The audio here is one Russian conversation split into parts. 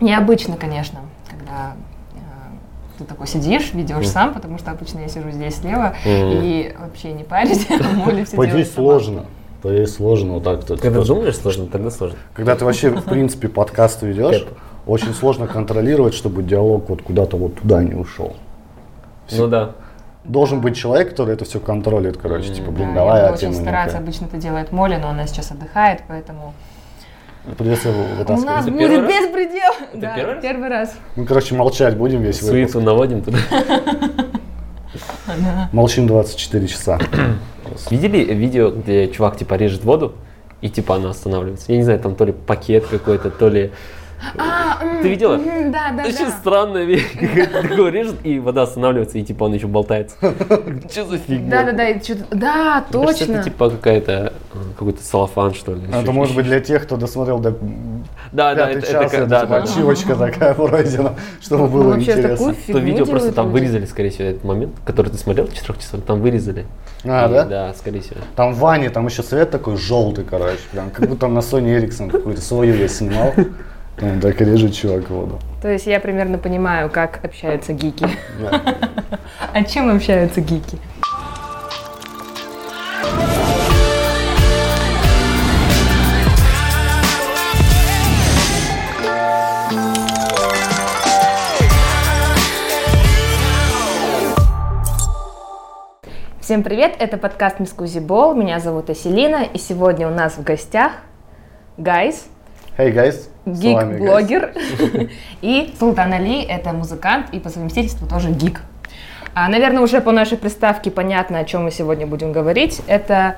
необычно, конечно, когда э, ты такой сидишь, ведешь Мгм. сам, потому что обычно я сижу здесь слева Мгм. и вообще не парюсь, молю все здесь сложно. То есть сложно вот так. Когда думаешь сложно, тогда сложно. Когда ты вообще, в принципе, подкаст ведешь, очень сложно контролировать, чтобы диалог вот куда-то вот туда не ушел. Ну да. Должен быть человек, который это все контролирует, короче, типа, блин, Да, давай, я а очень стараться, обычно это делает Молли, но она сейчас отдыхает, поэтому... Придется его У вытаскивать. нас Это будет беспредел! Да, первый раз? первый раз. Мы, короче, молчать будем весь выпуск. Суету наводим туда. Молчим 24 часа. Видели видео, где чувак типа режет воду и типа она останавливается? Я не знаю, там то ли пакет какой-то, то ли... А, Ты видела? Да, да, Очень да. странная вещь. Такой режет, и вода останавливается, и типа он еще болтается. Что за фигня? Да, да, да, и чё-то- да, точно. Это типа какая-то, э, какой-то салафан, что ли. Это может быть для тех, кто досмотрел до Да, да, это, час, это, да, типа да, такая пройдена, чтобы Ну, было вообще такую интересно. фигню То видео просто там вырезали, скорее всего, этот момент, который ты смотрел, четырехчасовой, там вырезали. А, И, да? Да, скорее всего. Там в ванне, там еще свет такой желтый, короче, прям как будто на Sony Ericsson какую-то свою я снимал. Там так режет чувак воду. То есть я примерно понимаю, как общаются гики. А чем общаются гики? Всем привет, это подкаст Мискузи Бол, меня зовут Аселина, и сегодня у нас в гостях Гайс, Hey Guys. Гик-блогер, и Султан Али, это музыкант и по совместительству тоже гик. А, наверное, уже по нашей приставке понятно, о чем мы сегодня будем говорить. Это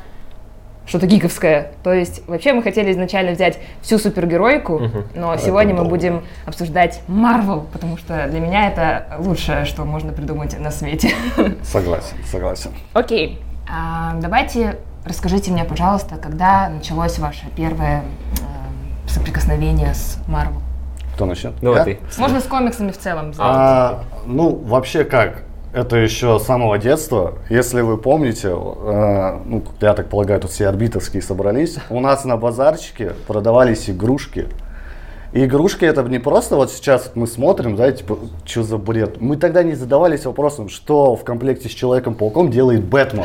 что-то гиковское. То есть, вообще мы хотели изначально взять всю супергеройку, Мгм. но Это сегодня мы долго. будем обсуждать Марвел, потому что для меня это лучшее, что можно придумать на свете. Согласен, согласен. Окей, а, давайте расскажите мне, пожалуйста, когда началось ваше первое соприкосновение с Марвел? Кто начнет? Давай Я? ты. Можно с комиксами в целом. А, ну, вообще как? Это еще с самого детства. Если вы помните, э, ну, я так полагаю, тут все орбитовские собрались. У нас на базарчике продавались игрушки. И игрушки это не просто вот сейчас мы смотрим, да, типа, что за бред. Мы тогда не задавались вопросом, что в комплекте с Человеком-пауком делает Бэтмен.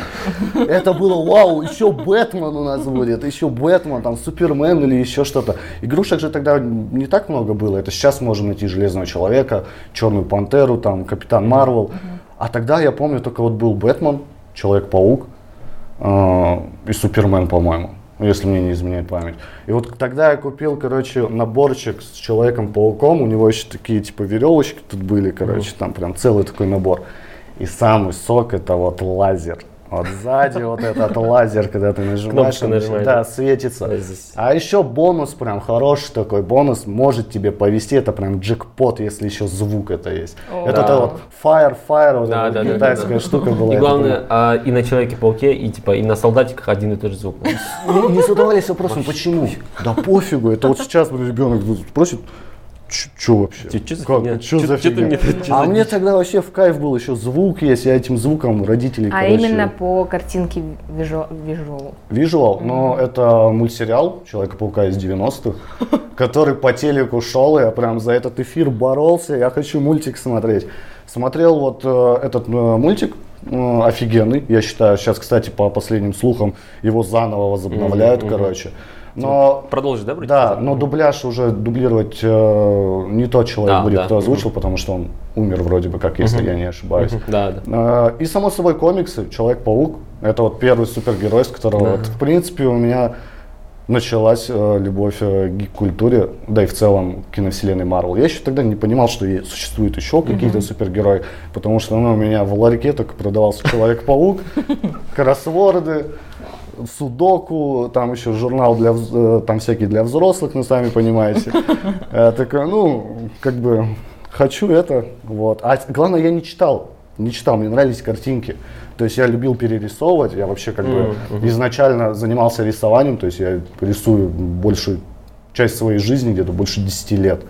Это было вау, еще Бэтмен у нас будет, еще Бэтмен, там Супермен или еще что-то. Игрушек же тогда не так много было. Это сейчас можем найти Железного Человека, Черную Пантеру, там Капитан Марвел. А тогда я помню только вот был Бэтмен, Человек-паук э, и Супермен, по-моему, если мне не изменяет память. И вот тогда я купил, короче, наборчик с Человеком-пауком, у него еще такие, типа, веревочки тут были, короче, там прям целый такой набор. И самый сок это вот лазер. Вот сзади вот этот лазер, когда ты нажимаешь, он, нажимаешь, да, да. светится. Да, здесь. А еще бонус прям хороший такой бонус может тебе повести, это прям джекпот, если еще звук это есть. О. Это, Да. вот fire fire, вот Да, эта да, китайская да, да. штука была. И это главное, а, и на Человеке-пауке, и типа и на солдатиках один и тот же звук. не, не задавались вопросом, почему? Да пофигу, это вот сейчас ребенок спросит, что вообще? За Как? фигня? Чё Чё- за ты фигня? мне чё А за мне тогда вообще в кайф был еще звук есть, я этим звуком родителей, А короче, именно по картинке вижу, вижу. Визуал, но это мультсериал Человека-паука из 90-х, который по телеку шел, я прям за этот эфир боролся, я хочу мультик смотреть. Смотрел вот э, этот э, мультик, э, офигенный, я считаю, сейчас, кстати, по последним слухам, его заново возобновляют, мгм. короче. Но Продолжишь, да, вроде? да, но дубляж уже дублировать э, не тот человек Да, будет, да. кто озвучил, потому что он умер вроде бы как, если я не ошибаюсь. Да, да. Э, И само собой комиксы, Человек-паук, это вот первый супергерой, с которого, вот, в принципе, у меня началась э, любовь э, к гик-культуре, да и в целом киновселенной Марвел. Я еще тогда не понимал, что существуют еще какие-то супергерои, потому что ну, у меня в ларьке только продавался Человек-паук, кроссворды, судоку, там еще журнал для, э, там всякий для взрослых, ну сами понимаете. Я такой, ну, как бы, хочу это, вот. А главное, я не читал, не читал, мне нравились картинки. То есть я любил перерисовывать, я вообще как бы изначально занимался рисованием, то есть я рисую большую часть своей жизни, где-то больше 10 лет.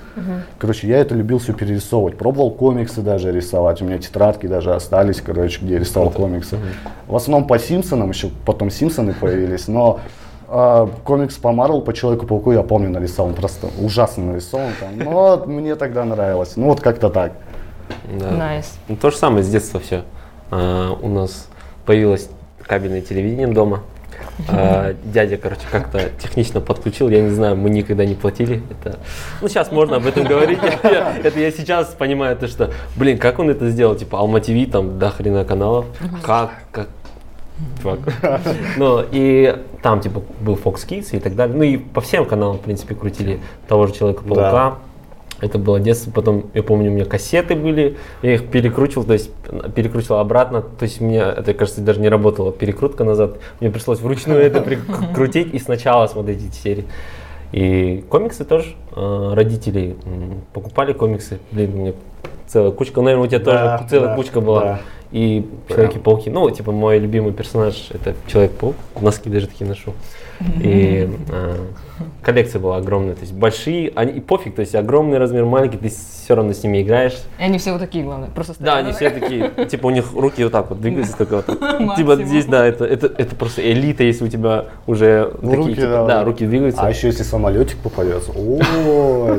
Короче, я это любил все перерисовывать. Пробовал комиксы даже рисовать. У меня тетрадки даже остались, короче, где я рисовал комиксы. В основном по Симпсонам, еще потом Симпсоны появились, но А, комикс по Марвел, по Человеку-пауку, я помню, нарисован просто ужасно нарисован там. Но мне тогда нравилось. Ну вот как-то так. Да. Nice. Ну, то же самое с детства все. у нас появилось кабельное телевидение дома. А, дядя, короче, как-то технично подключил. Я не знаю, мы никогда не платили. Это... Ну, сейчас можно об этом говорить. Я- это я сейчас понимаю, то, что, блин, как он это сделал? Типа, Алма ТВ, там, до хрена каналов. Как, как, чувак. Ну, и там, типа, был Fox Kids и так далее. Ну, и по всем каналам, в принципе, крутили того же Человека-паука. Это было детство. Потом, я помню, у меня кассеты были, я их перекручивал, то есть перекручивал обратно. То есть у меня, это, кажется, даже не работала перекрутка назад. Мне пришлось вручную это прикрутить и сначала смотреть эти серии. И комиксы тоже. э, Родители покупали комиксы. Блин, у меня целая кучка. Наверное, у тебя Да, тоже целая да, кучка была. да. И Человеки-пауки. Ну, типа, мой любимый персонаж это Человек-паук. Носки даже такие ношу. И э, коллекция была огромная. То есть большие, они, и пофиг, то есть огромный размер, маленький, ты все равно с ними играешь. И они все вот такие, главное. Просто Да, стоят. они все такие, типа у них руки вот так вот двигаются, только вот. Типа здесь, да, это, это, это просто элита, если у тебя уже Ну, такие, руки, типа, да. да, руки двигаются. А еще если самолетик попадется. О,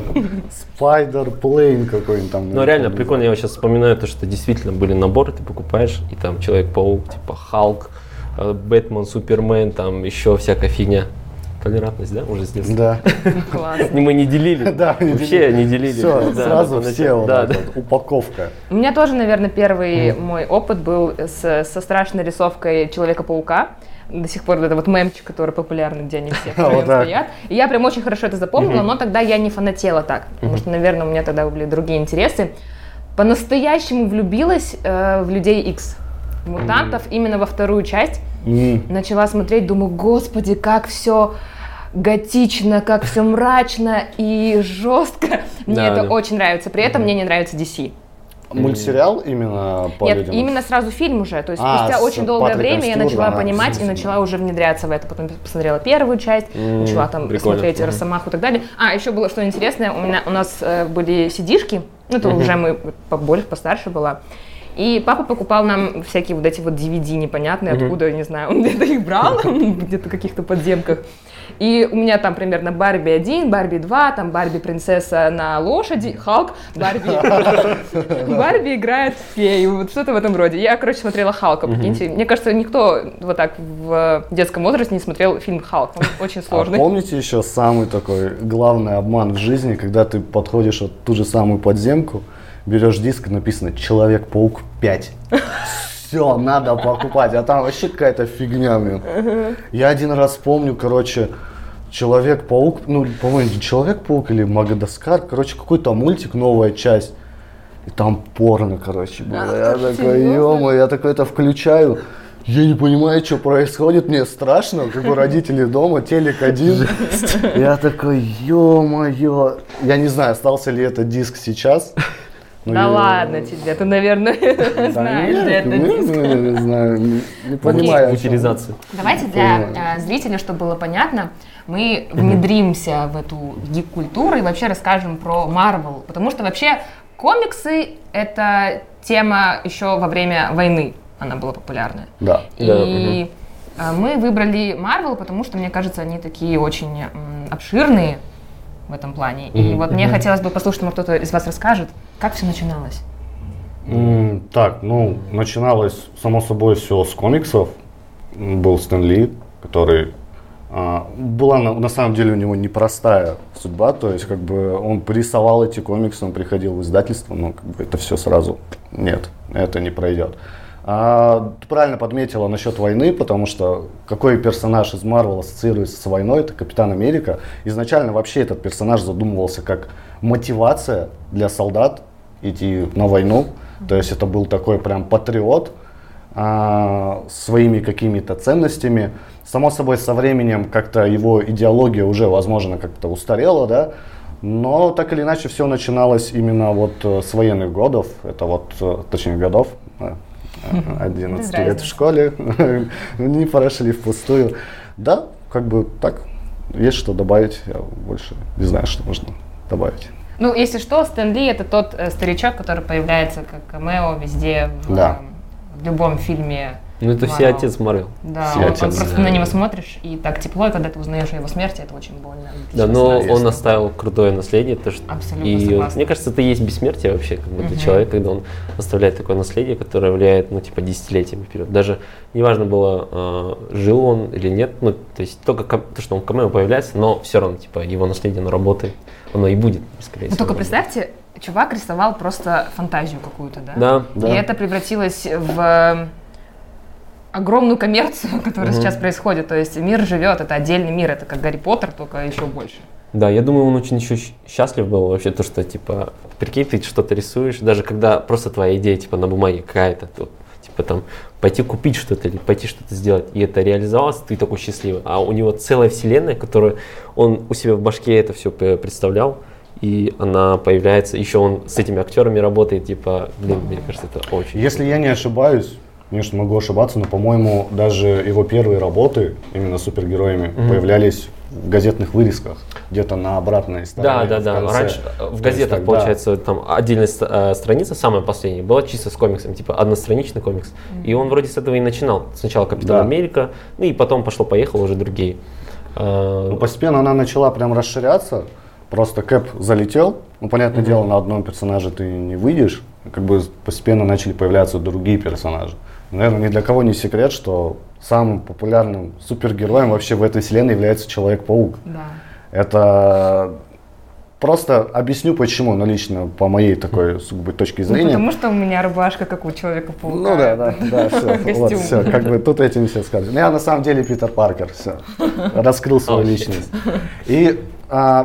спайдер плейн какой-нибудь там. Ну реально прикольно, я вот сейчас вспоминаю то, что действительно были наборы, ты покупаешь, и там Человек-паук, типа Халк, Бэтмен, Супермен, там еще всякая фигня. Толерантность, да, уже с детства? Да. Класс. Мы не делили. Да, не Вообще не делили. Все, Да, сразу все вот да, так да. вот, упаковка. У меня тоже, наверное, первый мой опыт был с, со страшной рисовкой Человека-паука. До сих пор вот это вот мемчик, который популярный, где они все Вот стоят. И я прям очень хорошо это запомнила, но тогда я не фанатела так, потому что, наверное, у меня тогда были другие интересы. По-настоящему влюбилась э, в Людей X, в мутантов, именно во вторую часть. М, Начала смотреть, думаю, господи, как все готично, как все мрачно и жестко. Мне Да, это да. очень нравится. При этом мне не нравится DC. Мультсериал именно по Нет, людям? именно сразу фильм уже. То есть А, спустя очень долгое Патриком время я начала а, понимать и начала уже внедряться в это. Потом посмотрела первую часть, М, начала там прикольно. смотреть Мгм. Росомаху и так далее. А, еще было что интересное, у меня у нас э, были сидишки, ну это уже мы побольше, постарше была. И папа покупал нам всякие вот эти вот DVD непонятные, откуда, я не знаю, он где-то их брал, где-то в каких-то подземках. И у меня там примерно Барби 1, Барби 2, там Барби принцесса на лошади, Халк, Барби... Барби играет фею, вот что-то в этом роде. Я, короче, смотрела Халка, прикиньте. Мне кажется, никто вот так в детском возрасте не смотрел фильм Халк. Он очень А сложный. помните еще самый такой главный обман в жизни, когда ты подходишь вот ту же самую подземку, берешь диск и написано «Человек-паук 5». Все, надо покупать, а там вообще какая-то фигня, блин. Я один раз помню, короче, Человек-паук, ну, по-моему, Человек-паук или Магадаскар, короче, какой-то мультик, новая часть. И там порно, короче, было. Я такой, ё я такой это включаю. Я не понимаю, что происходит, мне страшно, как бы родители дома, телек один. Я такой, ё-моё. Я не знаю, остался ли этот диск сейчас. Но Да я- ладно тебе, ты, наверное, Да знаешь, нет, где это ну, диск. ну, не знаю, не, понимаю. Утилизация. Давайте для э, зрителей, чтобы было понятно, мы внедримся в эту гик-культуру и вообще расскажем про Марвел. Потому что вообще комиксы — это тема еще во время войны, она была популярная. Да. И э, мы выбрали Марвел, потому что, мне кажется, они такие очень м, обширные в этом плане. И вот мне хотелось бы послушать, может, кто-то из вас расскажет, как все начиналось. М, Так, ну, начиналось, само собой, все с комиксов. Был Стэн Ли, который... а, была на, на самом деле у него непростая судьба, то есть как бы он рисовал эти комиксы, он приходил в издательство, но как бы это все сразу нет, это не пройдет. А, ты правильно подметила насчет войны, потому что какой персонаж из Марвел ассоциируется с войной, это Капитан Америка. Изначально вообще этот персонаж задумывался как мотивация для солдат идти на войну. То есть это был такой прям патриот а, своими какими-то ценностями. Само собой, со временем как-то его идеология уже, возможно, как-то устарела, да. Но так или иначе все начиналось именно вот э, с военных годов. Это вот, э, точнее, годов. Э, э, 11 Без лет в школе. Не прошли впустую. Да, как бы так. Есть что добавить. Я больше не знаю, что можно добавить. Ну, если что, Стэн Ли это тот э, старичок, который появляется как камео везде в, Да. э, в любом фильме Ну это все отец Марвел. Да, Все он- он отец, просто да. на него смотришь, и так тепло, и когда ты узнаешь о его смерти, это очень больно. Да, Честно. но он оставил крутое наследие. То, что... Абсолютно и согласна. мне кажется, это и есть бессмертие вообще, как бы для Мгм. человека, когда он оставляет такое наследие, которое влияет, ну, типа, десятилетиями вперед. Даже неважно было, э, жил он или нет, ну, то есть только то, что он в камео появляется, но все равно, типа, его наследие, оно работает, оно и будет, скорее Ну всего. только представьте, чувак рисовал просто фантазию какую-то, да? Да, И Да. это превратилось в огромную коммерцию, которая Мгм. сейчас происходит. То есть мир живет, это отдельный мир, это как Гарри Поттер, только еще больше. Да, я думаю, он очень еще счастлив был вообще, то, что, типа, прикинь, ты что-то рисуешь, даже когда просто твоя идея, типа, на бумаге какая-то, то, типа, там, пойти купить что-то или пойти что-то сделать, и это реализовалось, ты такой счастливый. А у него целая вселенная, которую он у себя в башке это все представлял, и она появляется, еще он с этими актерами работает, типа, блин, мне кажется, это очень... Если я не ошибаюсь, конечно, могу ошибаться, но, по-моему, даже его первые работы, именно с супергероями, Мгм. появлялись в газетных вырезках, где-то на обратной Да, стороне. да, в да. конце. Раньше э, в есть газетах, тогда- получается, там отдельная э, страница, самая последняя, была чисто с комиксом, типа одностраничный комикс. И он вроде с этого и начинал. Сначала Капитан Да. Америка, ну и потом пошло-поехало уже другие. А, Ну, постепенно она начала прям расширяться. Просто Кэп залетел. Ну, понятное дело, на одном персонаже ты не выйдешь. Как бы постепенно начали появляться другие персонажи. Наверное, ни для кого не секрет, что самым популярным супергероем вообще в этой вселенной является Человек-паук. Да. Это просто объясню почему, но лично по моей такой сугубо точке Ну, зрения. потому что у меня рубашка, как у Человека-паука. Ну да, да, да, все, вот, Костюм. все, как бы тут этим все сказали. Ну, я на самом деле Питер Паркер, все, раскрыл свою личность. И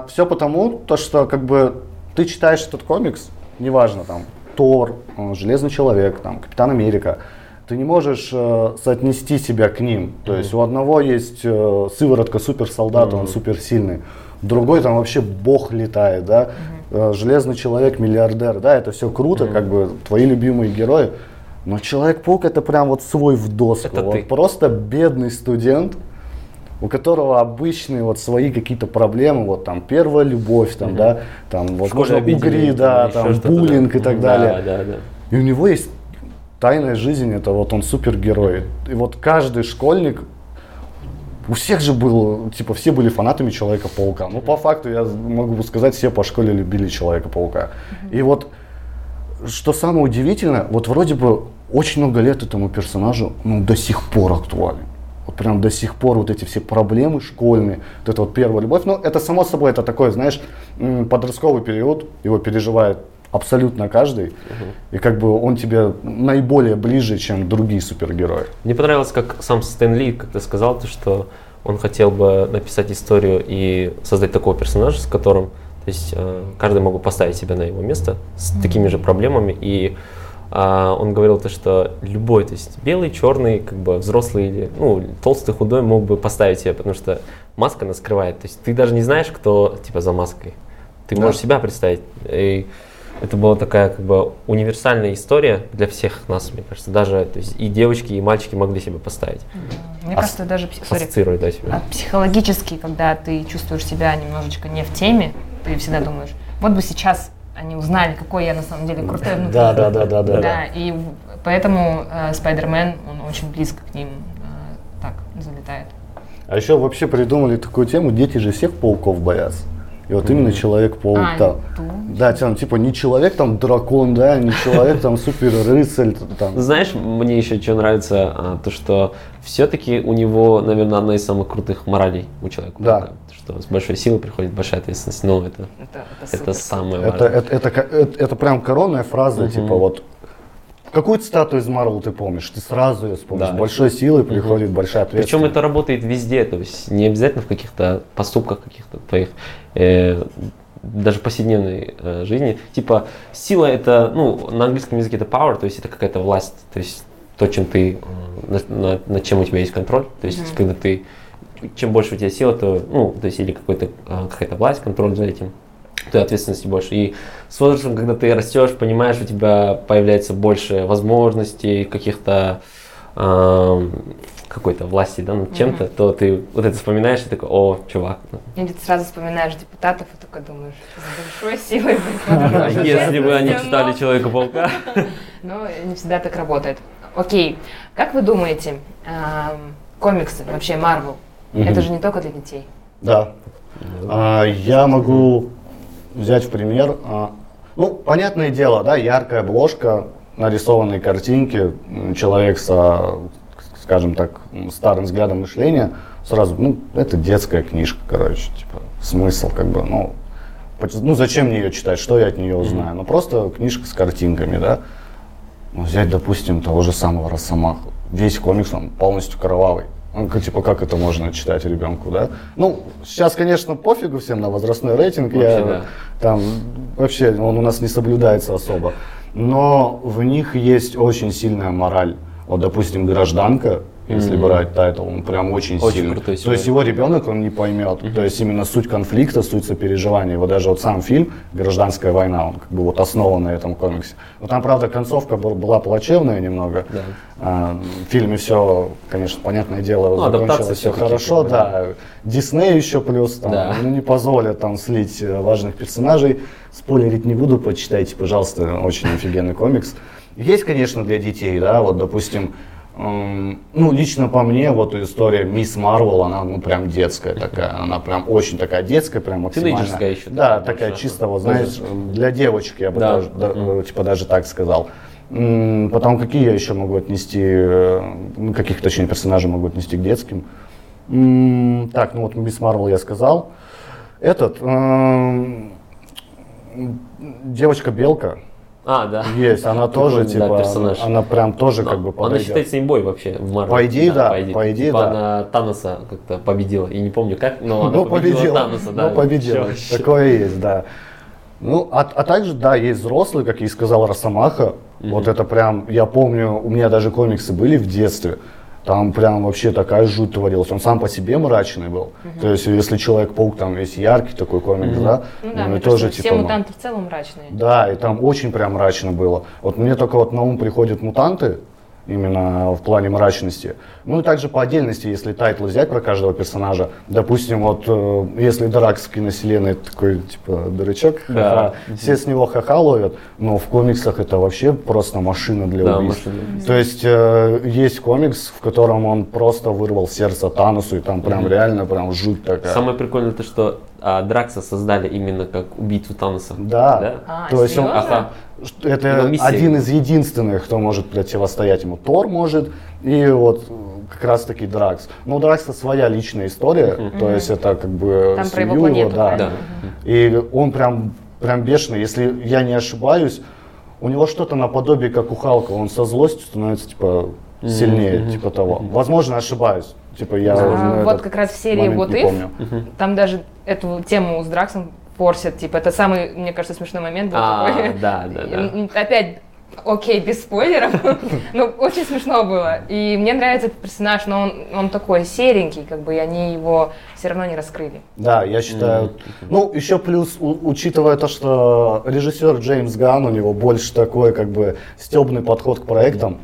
все потому, то, что как бы ты читаешь этот комикс, неважно, там, Тор, Железный Человек, там, Капитан Америка, ты не можешь э, соотнести себя к ним. То есть у одного есть э, сыворотка суперсолдата, он суперсильный. Другой там вообще бог летает, да. Э, Железный человек, миллиардер, да, это все круто, как бы твои любимые герои. Но Человек-паук это прям вот свой в доску. Это Вот ты. просто бедный студент, у которого обычные вот свои какие-то проблемы, вот там первая любовь, там, да, там, возможно, угри, да, там, буллинг да. и так Да, далее. Да, да. И у него есть тайная жизнь, это вот он супергерой. И вот каждый школьник, у всех же был, типа, все были фанатами Человека-паука. Ну, по факту, я могу сказать, все по школе любили Человека-паука. И вот, что самое удивительное, вот вроде бы очень много лет этому персонажу, ну, до сих пор актуален. Вот прям до сих пор вот эти все проблемы школьные, вот это вот первая любовь. Ну, это само собой, это такой, знаешь, подростковый период, его переживает абсолютно каждый. И как бы он тебе наиболее ближе, чем другие супергерои. Мне понравилось, как сам Стэн Ли как-то сказал, то, что он хотел бы написать историю и создать такого персонажа, с которым то есть, э, каждый мог бы поставить себя на его место с такими же проблемами. И а, он говорил то, что любой, то есть белый, черный, как бы взрослый или ну, толстый, худой мог бы поставить себя, потому что маска нас скрывает. То есть ты даже не знаешь, кто типа за маской. Ты Да. можешь себя представить. И это была такая как бы универсальная история для всех нас, мне кажется. Даже то есть, и девочки, и мальчики могли себя поставить. Мне Ас- кажется, даже Ассоциировать да, себя. а психологически, когда ты чувствуешь себя немножечко не в теме, ты всегда думаешь, вот бы сейчас они узнали, какой я на самом деле крутой внутри. Да, да, да, да, да. Да, и поэтому э, Спайдермен, он очень близко к ним э, так залетает. А еще вообще придумали такую тему, дети же всех пауков боятся. И вот именно Человек-паук А, там. Да, там, типа не человек там дракон, да, не человек там супер рыцарь, там. Знаешь, мне еще что нравится, а, то что все-таки у него, наверное, одна из самых крутых моралей у человека. Да. Что с большой силой приходит большая ответственность. Ну, это, Это, это супер. самое Это, важное. это, это, ка- это, это прям коронная фраза, типа вот. Какую цитату из Марвел ты помнишь? Ты сразу ее вспомнишь. Да. С большой силой приходит большая Причем ответственность. это работает везде, то есть не обязательно в каких-то поступках каких-то твоих, э, даже в повседневной э, жизни. Типа сила это, ну, на английском языке это power, то есть это какая-то власть, то есть то, чем ты, э, над, над- над чем у тебя есть контроль. То есть когда ты, чем больше у тебя сила, то, ну, то есть или какой-то, э, какая-то власть, контроль за этим, то и ответственности больше. И с возрастом, когда ты растешь, понимаешь, у тебя появляется больше возможностей, каких-то эм, какой-то власти да, над чем-то, то ты вот это вспоминаешь и такой, о, чувак. ну, Или ты сразу вспоминаешь депутатов и такой думаешь, с большой силой. надо если бы они читали Человека-паука? Но не всегда так работает. Окей. Как вы думаете, комиксы, вообще Марвел, это же не только для детей? Да. А, я могу взять в пример. а, ну, понятное дело, да, яркая обложка, нарисованные картинки, человек со, скажем так, старым взглядом мышления, сразу, ну, это детская книжка, короче, типа, смысл, как бы, ну, ну, зачем мне ее читать, что я от нее узнаю? Ну, просто книжка с картинками, да. Ну, взять, допустим, того же самого Росомаху. Весь комикс, он полностью кровавый. Ну, как- типа, как это можно читать ребенку, да? Ну, сейчас, конечно, пофигу всем на возрастной рейтинг. Вообще, я, да. Там вообще он у нас не соблюдается особо. Но в них есть очень сильная мораль. Вот, допустим, гражданка, если брать тайтл, он прям очень, Очень сильный. крутой То есть сюжет. его ребенок он не поймет. То есть именно суть конфликта, суть сопереживания. Вот даже вот сам фильм «Гражданская война», он как бы вот основан на этом комиксе. Но там, правда, концовка был- была плачевная немного. Да. А, в фильме все, конечно, понятное дело, Ну, закончилось все хорошо, да. Дисней еще плюс, там, Да. ну, не позволят там слить э, важных персонажей. Спойлерить не буду, почитайте, пожалуйста, очень офигенный комикс. Есть, конечно, для детей, да, вот, допустим, ну, лично по мне, вот история Мисс Марвел, она, ну, прям детская такая, она прям очень такая детская, прям максимально. Тинейджерская еще Да, такая чисто, вот, знаешь, для девочек, я бы Да. даже, да, типа, даже так сказал. Потом какие я еще могу отнести, э, ну, каких точнее персонажей могу отнести к детским? Так, ну вот Мисс Марвел я сказал. Этот, девочка-белка А, да. есть, она тоже, Прикольный, да, типа, персонаж. она прям тоже Но как бы Она подойдет. считается имбой вообще в Марвел. По идее, да, по идее, Типа да. она Таноса как-то победила. Я не помню как, но она Ну, победила, победила, Таноса, да. ну, победила. Чё- Такое есть, да. Ну, а, а также, да, есть взрослые, как я и сказал, Росомаха. Вот это прям, я помню, у меня даже комиксы были в детстве. Там прям вообще такая жуть творилась. Он сам по себе мрачный был. То есть, если Человек-паук там весь яркий такой комикс, да, Ну да, мне тоже кажется, все типа, ну, мутанты в целом мрачные. Да, и там очень прям мрачно было. Вот мне только вот на ум приходят мутанты, именно в плане мрачности. Ну и также по отдельности, если тайтл взять про каждого персонажа, допустим, вот э, если Дракс в киновселенной такой типа дурачок, Да. ха-ха, все с него ха-ха ловят, но в комиксах это вообще просто машина для Да, убийств. машина для убийств. То есть э, есть комикс, в котором он просто вырвал сердце Таносу, и там прям реально прям жуть такая. Самое прикольное то, что а, Дракса создали именно как убийцу Таноса. Да. А, То есть он-? Ага. Это Его один из единственных, кто может противостоять ему. Тор может, и вот как раз таки Дракс. Но у Дракса своя личная история, то есть это как бы Там про его семью планету, да. правильно? Да. И он прям, прям бешеный, если я не ошибаюсь, у него что-то наподобие, как у Халка, он со злостью становится типа сильнее, типа того. Возможно, ошибаюсь. Типа я А, вот как раз в серии If помню. Там даже эту тему с Драксом форсят, типа, это самый, мне кажется, смешной момент был А, такой. да, да, да. Опять, окей, без спойлеров, но очень смешно было. И мне нравится этот персонаж, но он, он такой серенький, как бы, и они его все равно не раскрыли. Да, я считаю. Ну, еще плюс, у- учитывая то, что режиссер Джеймс Ган, у него больше такой, как бы, стебный подход к проектам.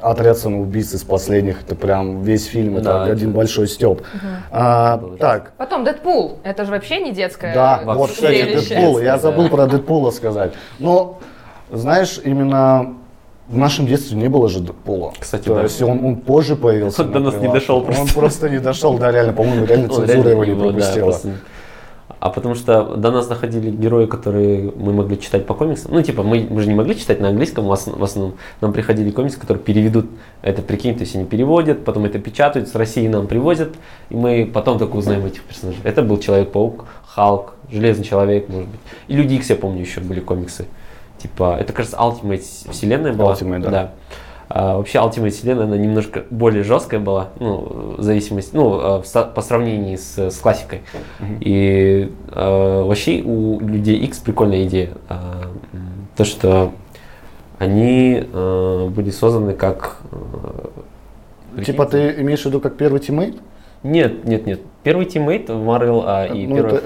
Отряд самоубийц из последних, это прям весь фильм, это Да, один это- большой стеб. А, так, Потом Дэдпул, это же вообще не детское да, вообще вот, кстати. Дэдпул, я забыл про Дэдпула сказать. Но, знаешь, именно в нашем детстве не было же Дэдпула. Кстати, То да. есть он, он позже появился. Он до на нас не дошел Он просто. просто не дошел, да, реально, по-моему, реально цензура его не пропустила. А потому что до нас доходили герои, которые мы могли читать по комиксам. Ну, типа, мы, мы же не могли читать на английском в ос- в основном. Нам приходили комиксы, которые переведут это, прикинь, то есть они переводят, потом это печатают, с России нам привозят, и мы потом только узнаем этих персонажей. Это был Человек-паук, Халк, Железный Человек, может быть. И Люди Икс, я помню, еще были комиксы. Типа, это, кажется, Ultimate вселенная была. Ultimate, да. А, вообще Ultimate вселенная, она немножко более жесткая была, ну, в зависимости, ну, э, в по сравнению с, с классикой. И э, вообще у людей X прикольная идея. А, то, что они э, были созданы как... э, Типа ты имеешь в виду как первый teammate? Нет, нет, нет. Первый teammate в Marvel а, и Ну, первая,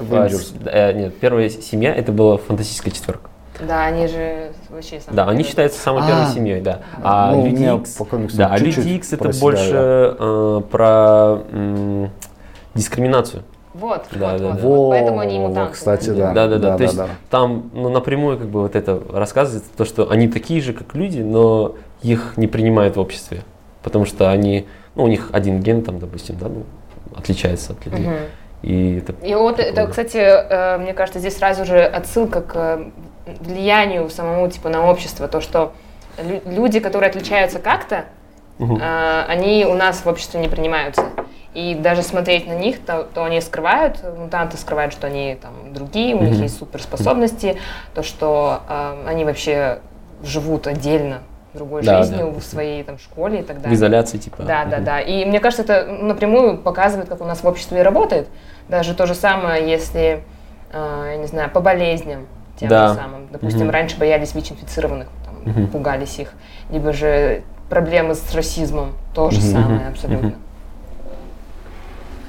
а, э, нет, первая семья это была фантастическая четверка. Да, они же вообще самые Да, они первые. считаются самой А. первой семьей, да. А Ну, у Люди меня Икс, по комиксам да, а Икс это себя, больше э, про м, дискриминацию. Вот, Да, вот, да, вот, да. вот. Поэтому они мутанты. кстати, да? Да, Да, да, да. да, То есть да. там ну, напрямую как бы вот это рассказывается, то, что они такие же, как люди, но их не принимают в обществе, потому что они, ну, у них один ген там, допустим, да, ну, отличается от людей. Мгм. И это И вот это, кстати, э, мне кажется, здесь сразу же отсылка к э, влиянию самому типа на общество, то что лю- люди, которые отличаются как-то, Мгм. э, они у нас в обществе не принимаются. И даже смотреть на них, то, то они скрывают, мутанты скрывают, что они там другие, у них Мгм. есть суперспособности, то, что э, они вообще живут отдельно другой Да, жизнью да. в своей там школе и так в далее. изоляции, типа. Да, да, Мгм. да. И мне кажется, это напрямую показывает, как у нас в обществе работает. Даже то же самое, если, э, я не знаю, по болезням тем Да. самым. Допустим, Мгм. раньше боялись ВИЧ-инфицированных, Мгм. пугались их. Либо же проблемы с расизмом, то же Мгм. самое абсолютно. Мгм.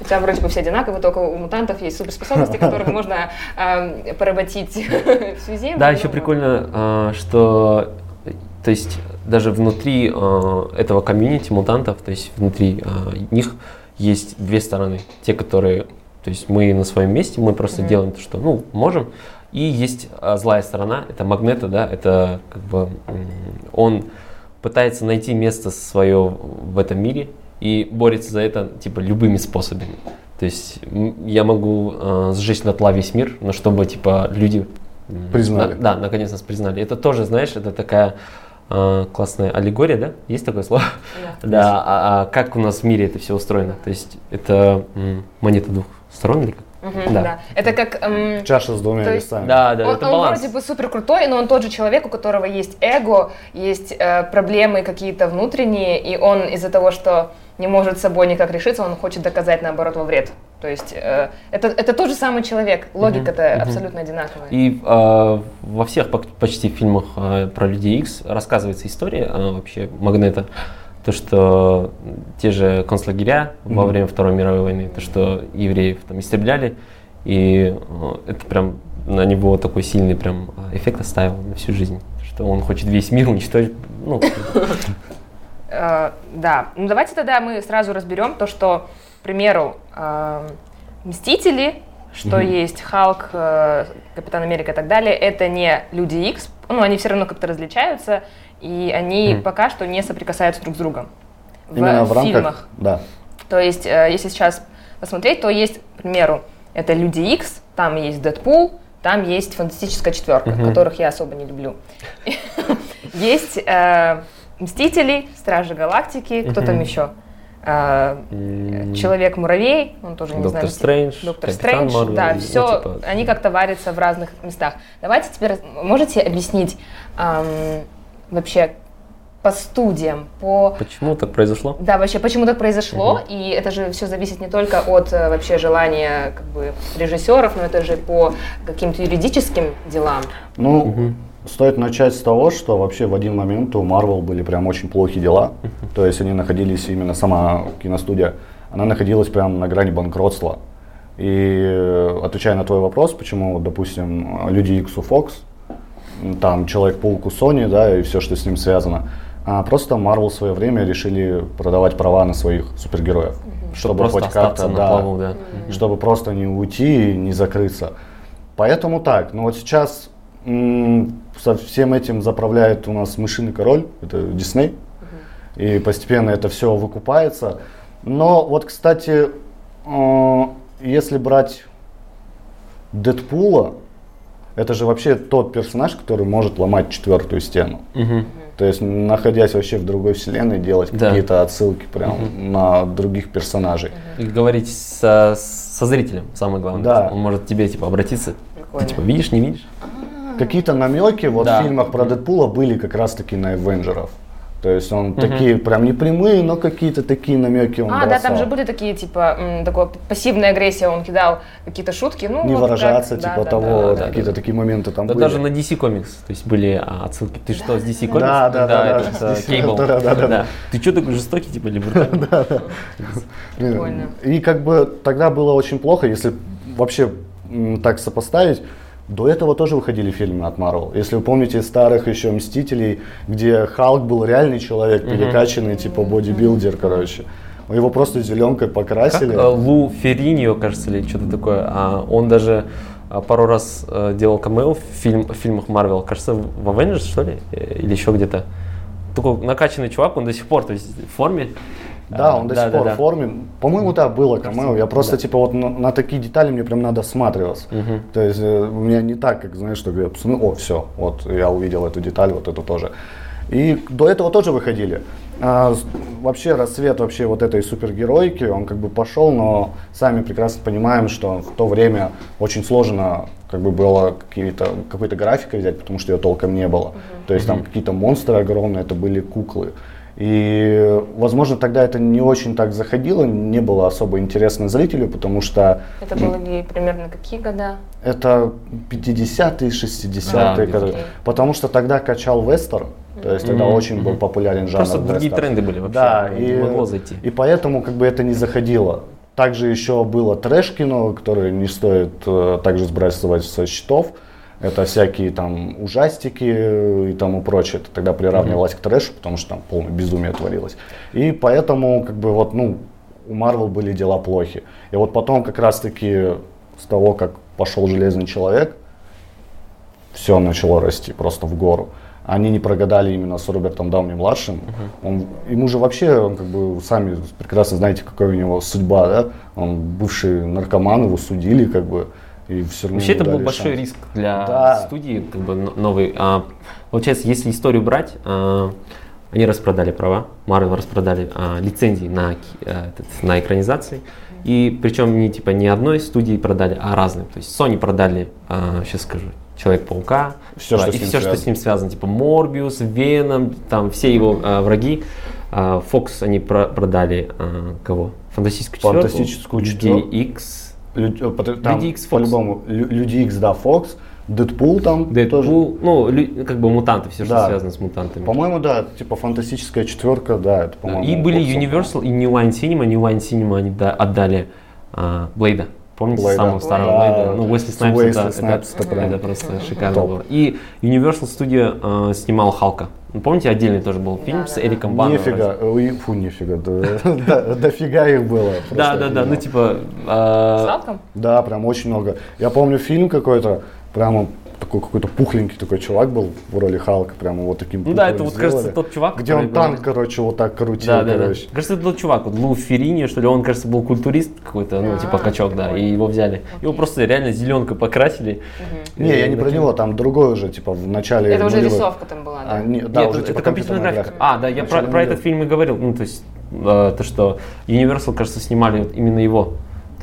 Хотя вроде бы все одинаковые, только у мутантов есть суперспособности, которых можно э, поработить всю землю. Да, еще прикольно, а, что, то есть даже внутри а, этого комьюнити мутантов, то есть внутри них есть две стороны. Те, которые, то есть мы на своем месте, мы просто делаем то, что, ну, можем. И есть а, злая сторона, это Магнета, да, это как бы он пытается найти место свое в этом мире и борется за это типа любыми способами. То есть я могу э, сжечь дотла весь мир, но чтобы типа люди Признали. на- да, наконец нас признали. Это тоже, знаешь, это такая э, классная аллегория, да? Есть такое слово? Да. Да. А, а как у нас в мире это все устроено? То есть это м, монета двух сторон или как? Мгм, Да. да. Это как... эм, Чаша с двумя есть- весами. Да, да, он, это он баланс. вроде бы супер крутой, но он тот же человек, у которого есть эго, есть э, проблемы какие-то внутренние, и он из-за того, что не может с собой никак решиться, он хочет доказать наоборот во вред. То есть э, это, это тот же самый человек, логика-то мгм. абсолютно одинаковая. И э, во всех почти фильмах э, про Людей Икс рассказывается история э, вообще Магнета. То, что те же концлагеря во Мгм. время Второй мировой войны, то, что евреев там истребляли, и э, это прям на него такой сильный прям э, эффект оставил на всю жизнь, что он хочет весь мир уничтожить. Ну, Э, да, ну давайте тогда мы сразу разберем то, что, к примеру, Мстители, что есть Халк, Капитан Америка и так далее, это не Люди Икс, ну они все равно как-то различаются, и они Мгм. пока что не соприкасаются друг с другом в, Именно в рамках. фильмах. Да. То есть, э, если сейчас посмотреть, то есть, к примеру, это Люди Икс, там есть Дэдпул, там есть Фантастическая четверка, Мгм. которых я особо не люблю. Есть э, Мстители, Стражи Галактики, кто там еще? Э, Человек-муравей, он тоже не Доктор знаю. Стрэндж, Доктор Стрэндж, Марвел, да, ну, все, типа, они как-то варятся в разных местах. Давайте теперь, можете объяснить вообще по студиям, по Почему так произошло? да, вообще, почему так произошло, и это же все зависит не только от э, вообще желания как бы режиссеров, но это же по каким-то юридическим делам. Ну, Мгм. стоит начать с того, что вообще в один момент у Marvel были прям очень плохие дела. То есть они находились, именно сама киностудия, она находилась прям на грани банкротства. И э, отвечая на твой вопрос, почему, допустим, Люди Икс у Fox, там Человек-паук у Sony, да, и все, что с ним связано, а просто Marvel в свое время решили продавать права на своих супергероев. Чтобы Просто хоть остаться как-то, на да, плаву, да. чтобы просто не уйти и не закрыться. Поэтому так. Но вот сейчас м, со всем этим заправляет у нас мышиный король, это Дисней, и постепенно это все выкупается. Но вот, кстати, э, если брать Дэдпула, это же вообще тот персонаж, который может ломать четвертую стену. Мгм. То есть, находясь вообще в другой вселенной, делать Да. какие-то отсылки прям на других персонажей. И говорить со, со зрителем, самое главное. Да. Он может тебе типа обратиться. Прикольно. Ты типа видишь, не видишь? Какие-то намеки вот Да. в фильмах про Дэдпула были как раз таки на Эвенджеров. То есть он такие прям не прямые, но какие-то такие намеки он А, да, бросал. там же были такие, типа, м, такой пассивная агрессия, он кидал какие-то шутки, ну, Не вот выражаться, так, да, типа да, того, да, вот да, какие-то да. такие моменты там Да были. даже на DC Comics, то есть были а, отсылки. Ты что, с DC Comics? Да, да, да, да, Кейбл. да, да, да, да. Ты что такой жестокий, типа, или брутальный? Прикольно. И как бы тогда было очень плохо, если вообще так сопоставить. До этого тоже выходили фильмы от Marvel. Если вы помните старых еще Мстителей, где Халк был реальный человек, перекачанный, типа бодибилдер, короче. Его просто зеленкой Как покрасили. э, Лу Ферриньо, кажется, или что-то такое. а, Он даже а, пару раз э, делал камео в, фильм, в фильмах Марвел. Кажется, в Avengers, что ли? Э, Или еще где-то. такой накачанный чувак, он до сих пор, то есть в форме. Да, он до Да, сих да, пор да. в форме. По-моему, да, было камео. Я просто, да. типа, вот на, на такие детали мне прям надо осматриваться. Мгм. То есть э, у меня не так, как, знаешь, что я посмотрю, о, все, вот я увидел эту деталь, вот эту тоже. И до этого тоже выходили. А, вообще расцвет вообще вот этой супергеройки, он как бы пошел, но сами прекрасно понимаем, что в то время очень сложно как бы было какие-то, какой-то графикой взять, потому что ее толком не было. То есть там какие-то монстры огромные, это были куклы. И, возможно, тогда это не очень так заходило, не было особо интересно зрителю, потому что Это были примерно какие года? это 50-е, 60-е, Да, окей. потому что тогда качал вестерн, то есть тогда Мгм, очень был популярен жанр Просто другие вестерн. тренды были вообще. Да, не и, могло зайти. и поэтому как бы это не заходило. Также еще было трэш-кино, которое не стоит э, также сбрасывать со счетов. Это всякие там ужастики э, и тому прочее. Это тогда приравнивалось к трэшу, потому что там полное безумие творилось. И поэтому как бы вот, ну, у Марвел были дела плохи. И вот потом как раз-таки с того, как пошел Железный Человек, все начало расти просто в гору. Они не прогадали именно с Робертом Дауни младшим. Он, ему же вообще, он как бы сами прекрасно знаете, какая у него судьба, да? Он бывший наркоман, его судили, как бы, и все равно. Вообще это был большой шанс. риск для Да. студии, как бы новый. А, получается, если историю брать, а, они распродали права, Marvel распродали а, лицензии на, а, этот, на экранизации. И причем не типа не одной студии продали, а разным. То есть Sony продали, сейчас скажу, Человек-паука, Всё, а, что и все, что с ним связано, типа Морбиус, Веном, там все его а, враги. А, Fox они про- продали а, кого? Фантастическую четверку, Фантастическую четверку. X, Лю- пот- там, Люди Фокс. По-любому, Лю- Люди Икс, да, Фокс, Дэдпул там тоже. Дэдпул, ну, лю- как бы мутанты, все, что Да. связано с мутантами. По-моему, да, типа фантастическая четверка, да, это, по-моему. И были. Universal и New Line Cinema. New Line Cinema они да- отдали а, Блейда. Помните Блейда. самого старого Да. Блейда? Ну, Уэсли Снайпс, это, это, это это просто шикарно было. И Universal Studio а, снимал Халка. Ну, помните, отдельный тоже был фильм Да, с. Эриком Баном. Нифига, ой, фу, нифига, да, да, дофига их было. Да, да, да, ну типа... С а, Халком? Да, прям очень много. Я помню фильм какой-то, прямо такой какой-то пухленький такой чувак был в роли Халка, прямо вот таким Ну да, это вот, кажется, сделали. тот чувак, Где он танк, был- короче, вот так крутил, Да, да, да. короче. Кажется, это тот чувак, вот Лу Феррини, что ли, он, кажется, был культурист какой-то, ну, типа качок, да, и его взяли. Его просто реально зеленкой покрасили. Не, я не про него, там другой уже, типа, в начале Это уже рисовка там была, да? А, да, Нет, уже это, типа компьютерная графика. А, да, я про, этот фильм и говорил. Ну, то есть, э, то, что Universal, кажется, снимали именно его.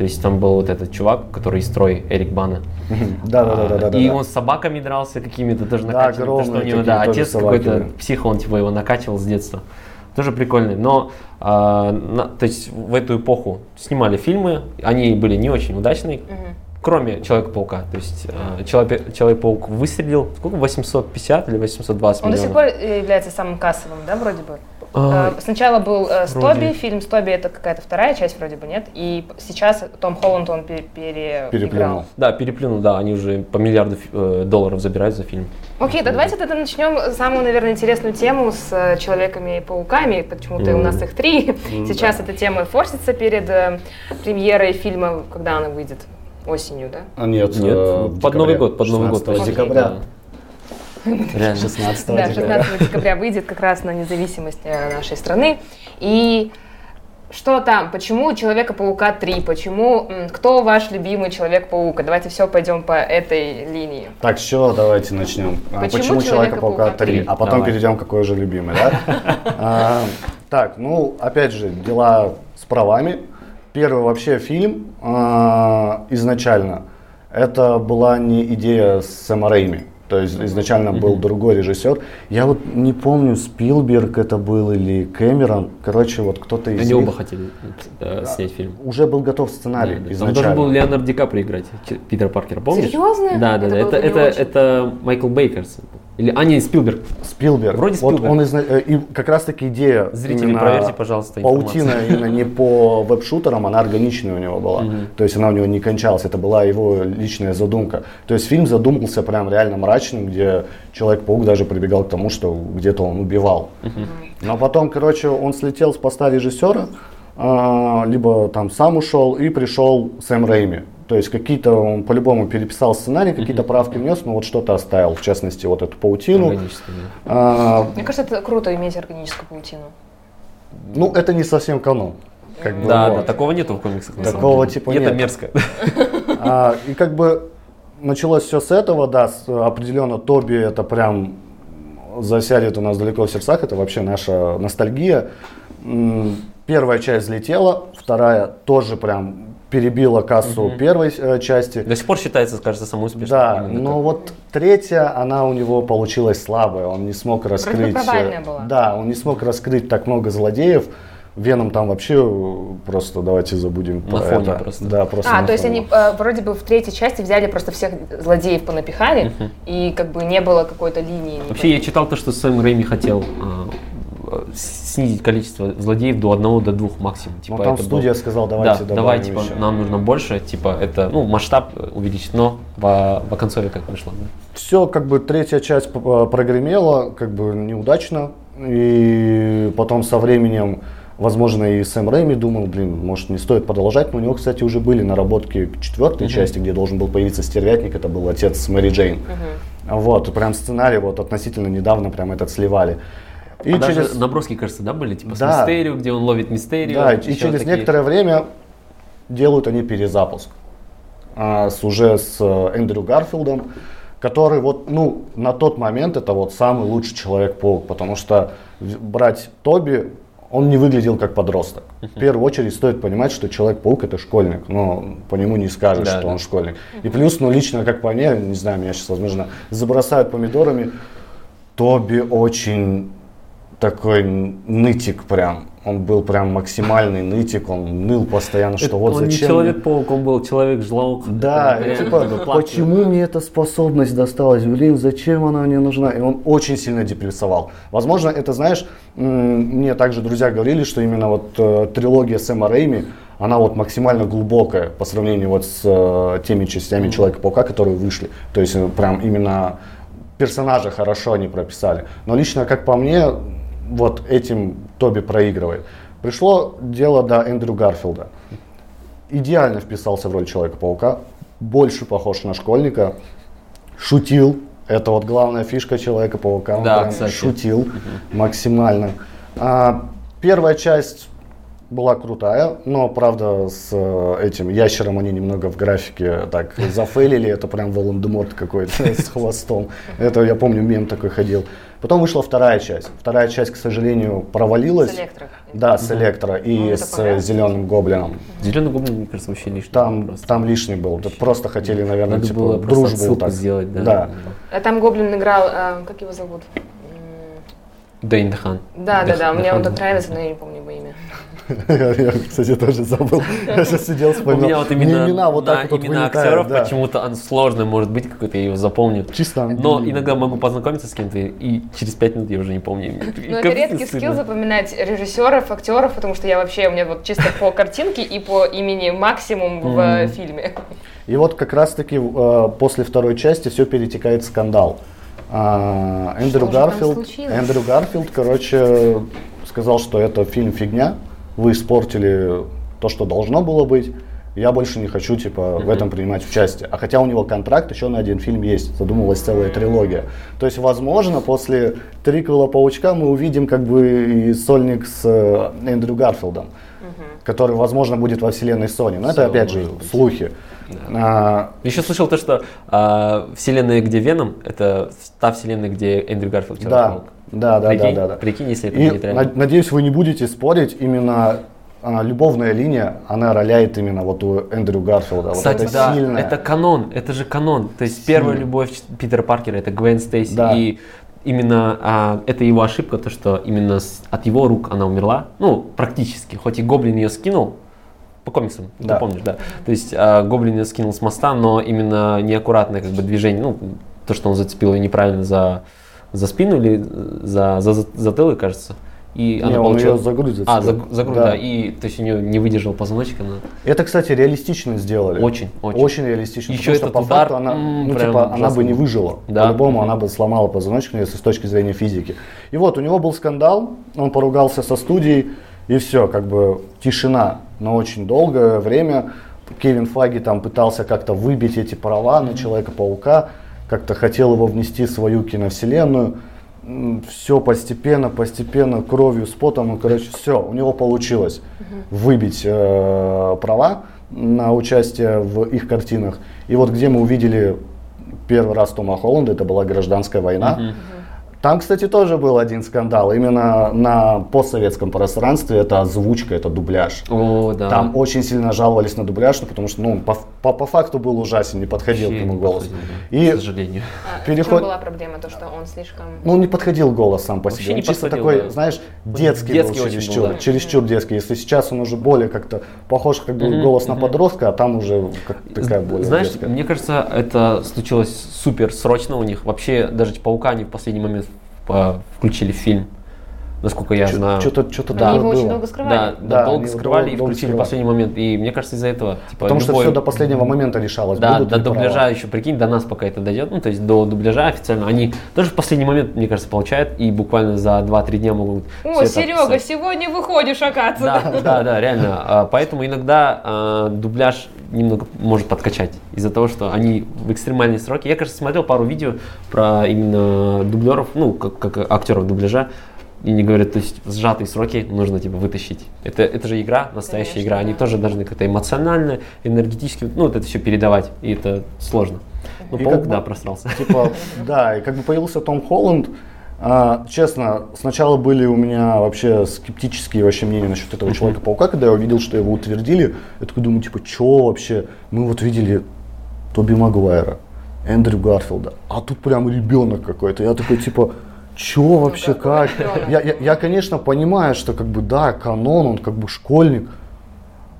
То есть там был вот этот чувак, который из строй Эрик Бана. Да, да, да, да, да. И он с собаками дрался какими-то, тоже то, что у него, да, отец какой-то псих, он типа его накачивал с детства. Тоже прикольный. Но, а, то есть в эту эпоху снимали фильмы, они были не очень удачные, кроме Человека-паука. То есть а, Человек- Человек-паук выстрелил, сколько, 850 или 820 Он до миллионов? сих пор э, является самым кассовым, да, вроде бы? А, Э, Сначала был э, с вроде. Тоби, фильм с Тоби это какая-то вторая часть вроде бы, нет? И сейчас Том Холланд он пере-. Переплюнул. Да, переплюнул, да, они уже по миллиарду э, долларов забирают за фильм. Окей, да давайте тогда начнем самую, наверное, интересную тему с э, Человеками и Пауками. Почему-то у нас их три. Сейчас эта тема форсится перед э, премьерой фильма, когда она выйдет? Осенью, да? А, Нет, Нет, под Новый год, под Новый год. 16 Окей. декабря. Да. Реально. 16 Да, декабря. 16 декабря выйдет как раз на независимость э, нашей страны. И что там? Почему Человека-паука 3? Почему? Кто ваш любимый Человек-паук? Давайте все пойдем по этой линии. Так, с чего давайте начнем? А, Почему Человека-паука Человека-паука 3? три? А потом Давай. перейдем, какой же любимый, да? А, Так, ну, опять же, дела с правами. Первый вообще фильм а, изначально, это была не идея Сэма Рэйми. То есть изначально был другой режиссер. Я вот не помню, Спилберг это был или Кэмерон. Короче, вот кто-то из Они них оба хотели э, снять фильм. уже был готов сценарий Да, да. Там изначально. должен был Леонард Ди Каприо играть, Питера Паркера, помнишь? Серьезно? Да, да, Это да. Это, это, очень. это Майкл Бейкерс. Или, а, не, Спилберг. Спилберг. Вроде Вот Спилберг. он изна- э, и как раз таки идея. Зрители, проверьте, пожалуйста, Паутина именно не по веб-шутерам, она органичная у него была. То есть она у него не кончалась, это была его личная задумка. То есть фильм задумался прям реально мрачным, где Человек-паук даже прибегал к тому, что где-то он убивал. Но потом, короче, он слетел с поста режиссера, а, либо там сам ушел, и пришел Сэм Рэйми. То есть какие-то он по-любому переписал сценарий, какие-то правки внес, но вот что-то оставил, в частности, вот эту паутину. А, Мне кажется, это круто иметь органическую паутину. ну, это не совсем канон. Как бы, Да, вот. да, такого нету в комиксах. на самом Такого деле. типа И это нет. мерзко. А, и как бы началось все с этого, да, с, определенно Тоби это прям засядет у нас далеко в сердцах, это вообще наша ностальгия. Первая часть взлетела, вторая тоже прям перебила кассу первой э, части. До сих пор считается, кажется, самой успешной. Да, но как- вот третья, она у него получилась слабая, он не смог раскрыть... э, была. Да, он не смог раскрыть так много злодеев. Веном там вообще э, просто давайте забудем На про фоне это. просто. Да, просто А, на то есть фоне. они э, вроде бы в третьей части взяли просто всех злодеев понапихали, и как бы не было какой-то линии. Вообще я читал то, что Сэм Рэйми хотел а, снизить количество злодеев до одного, до двух максимум. Ну, Типа, там это студия был- сказала, давайте да, давай, типа, еще. нам нужно больше, типа, это, ну, масштаб увеличить, но в, в концове как вышло. да. Все, как бы третья часть п- прогремела, как бы неудачно. И потом со временем, возможно, и Сэм Рэйми думал, блин, может не стоит продолжать. Но у него, кстати, уже были наработки к четвертой части, где должен был появиться стервятник, это был отец Мэри Джейн. Вот, прям сценарий вот относительно недавно прям этот сливали. И А даже через, наброски, кажется, да, были, типа, с Да. Мистерио, где он ловит Мистерио. да, и через такие. некоторое время делают они перезапуск. А, с, уже с э, Эндрю Гарфилдом, который вот, ну, на тот момент это вот самый лучший Человек-паук, потому что брать Тоби, он не выглядел как подросток. В первую очередь стоит понимать, что Человек-паук это школьник, но по нему не скажешь, Да, что да. он школьник. И плюс, ну, лично, как по мне, не знаю, меня сейчас, возможно, забросают помидорами, Тоби очень такой нытик прям. Он был прям максимальный нытик, он ныл постоянно, что Это вот он не зачем... Человек-паук, он был Человек-жлаук. Да, Это типа, почему мне эта способность досталась, блин, зачем она мне нужна? И он очень сильно депрессовал. Возможно, это, знаешь, мне также друзья говорили, что именно вот э, трилогия Сэма Рэйми, она вот максимально глубокая по сравнению вот с э, теми частями Человека-паука, которые вышли. То есть э, прям именно персонажа хорошо они прописали. Но лично, как по мне, вот этим Тоби проигрывает. Пришло дело до Эндрю Гарфилда идеально вписался в роль Человека-паука, больше похож на школьника, шутил, это вот главная фишка Человека-паука, он Да, прям шутил максимально. А, первая часть была крутая, но правда с э, этим ящером они немного в графике так зафейлили, это прям Волан-де-Морт какой-то с хвостом. Это я помню, мем такой ходил. Потом вышла вторая часть. Вторая часть, к сожалению, провалилась. С Электро. Да, с Электро и Ну, с понятно. зеленым гоблином. Зеленый гоблин, мне кажется, вообще лишний. Там, просто. там лишний был. Тут просто хотели, наверное, Надо типа, было дружбу отсылку так. сделать, да. Да. А там Гоблин играл, а, как его зовут? Дэйн Дехан. Да, да, да, мне он так нравится, но я не помню его имя. Я, кстати, тоже забыл. Я сейчас сидел, У вспоминал. меня вот именно, имена вот так вот имена актеров да. почему-то он сложный может быть, какой-то я его запомню. Чисто Но иногда могу познакомиться с кем-то, и через пять минут я уже не помню. Ну, это редкий скилл запоминать режиссеров, актеров, потому что я вообще, у меня вот чисто по картинке и по имени максимум в фильме. И вот как раз-таки э, после второй части все перетекает в скандал. А, Эндрю Гарфилд, случилось? Эндрю Гарфилд, короче, сказал, что это фильм фигня, вы испортили то, что должно было быть, я больше не хочу, типа, в этом принимать участие. А хотя у него контракт еще на один фильм есть, задумалась целая трилогия. То есть, возможно, после триквела Паучка мы увидим как бы и сольник с э, Эндрю Гарфилдом, который, возможно, будет во вселенной Sony. Но это, опять же, быть. слухи. А, Еще слышал то, что а, вселенная, где Веном, это та вселенная, где Эндрю Гарфилд Да. Да, да, да, Прикинь, да, да. Прикинь, если это И над- надеюсь, вы не будете спорить, именно а, любовная линия, она роляет именно вот у Эндрю Гарфилда. Кстати, вот это да, сильное. это канон, это же канон. То есть первая любовь Питера Паркера это Гвен Стейси. Да. И именно а, это его ошибка, то что именно с- от его рук она умерла. Ну, практически. Хоть и Гоблин ее скинул, по комиксам, Да. ты помнишь, да. То есть а, Гоблин ее скинул с моста, но именно неаккуратное как бы движение, ну, то, что он зацепил ее неправильно за, за спину или за, за, затылок, кажется. И Не, она он получила... ее за грудь зацепил. А, за, за грудь, Да. да. И то есть у нее не выдержал позвоночник, она Это, кстати, реалистично сделали. Очень, очень. реалистично. Еще потому что этот по удар, факту она, м, ну, типа, она бы не выжила. Да. По-любому Мгм. она бы сломала позвоночник, если с точки зрения физики. И вот, у него был скандал, он поругался со студией, и все, как бы тишина. Но очень долгое время Кевин Фаги там пытался как-то выбить эти права на Человека-паука, как-то хотел его внести в свою киновселенную. Все постепенно, постепенно, кровью, с потом, ну, короче, все, у него получилось выбить э, права на участие в их картинах. И вот где мы увидели первый раз Тома Холланда, это была гражданская война. Там, кстати, тоже был один скандал. Именно на постсоветском пространстве это озвучка, это дубляж. О, да. Там очень сильно жаловались на дубляж, потому что ну, по, по, по факту был ужасен, не подходил Вообще к нему не голос. да. И К сожалению. А, Переход- чем была проблема? То, что он слишком... ну, не подходил голос сам по Вообще себе. Он чисто подходил, такой, да. знаешь, детский, детский был очень был, чересчур, да. чересчур детский. Если сейчас он уже более как-то похож как бы Мгм, голос на подростка, а там уже как такая более Знаешь, детская. мне кажется, это случилось супер срочно у них. Вообще, даже Паука они в последний момент включили в фильм. Насколько я знаю. Что-то, что-то Они его очень было. долго Да, скрывали. да, Да, долго они скрывали дол- и долго включили в скрывали. последний момент. И мне кажется, из-за этого, типа, Потому что любой- все до последнего момента решалось. Да, до права. дубляжа еще, прикинь, до нас пока это дойдет, ну, то есть до дубляжа официально, они тоже в последний момент, мне кажется, получают, и буквально за 2-3 дня могут О, это Серега, описать. сегодня выходишь, оказывается. Да, да, да, реально. А, Поэтому иногда а, дубляж немного может подкачать из-за того, что они в экстремальные сроки. Я, кажется, смотрел пару видео про именно дублеров, ну, как, как актеров дубляжа. И они говорят, то есть в сжатые сроки нужно типа вытащить. Это, это же игра, настоящая Конечно, игра. Они да. тоже должны как-то эмоционально, энергетически, ну, вот это все передавать. И это сложно. Ну, паук, как бы- да, просрался. Типа, да, и как бы появился Том Холланд. А, честно, сначала были у меня вообще скептические вообще мнения насчет этого Человека-паука, когда я увидел, что его утвердили. Я такой думаю, типа, что вообще? Мы вот видели Тоби Магуайра, Эндрю Гарфилда, а тут прям ребенок какой-то. Я такой, типа, что вообще, какой как? Я, я, я, конечно, понимаю, что как бы, да, канон, он как бы школьник,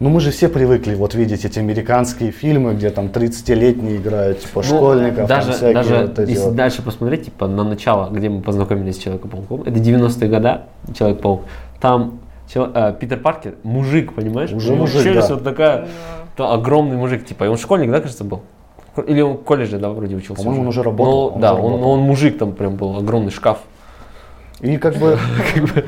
но мы же все привыкли вот видеть эти американские фильмы, где там 30-летние играют, типа, школьников, там Ну, даже, всякие даже вот эти если вот. дальше посмотреть, типа на начало, где мы познакомились с Человеком-пауком, это 90-е года, Человек-паук, там чел- э, Питер Паркер, мужик, понимаешь? Уже мужик, челюсть да. вот такая, то огромный мужик, типа, и он школьник, да, кажется, был? Или он в колледже, да, вроде учился. По-моему, он уже работал, Ну, он да, уже он, работал. он мужик, там прям был огромный шкаф. И как бы,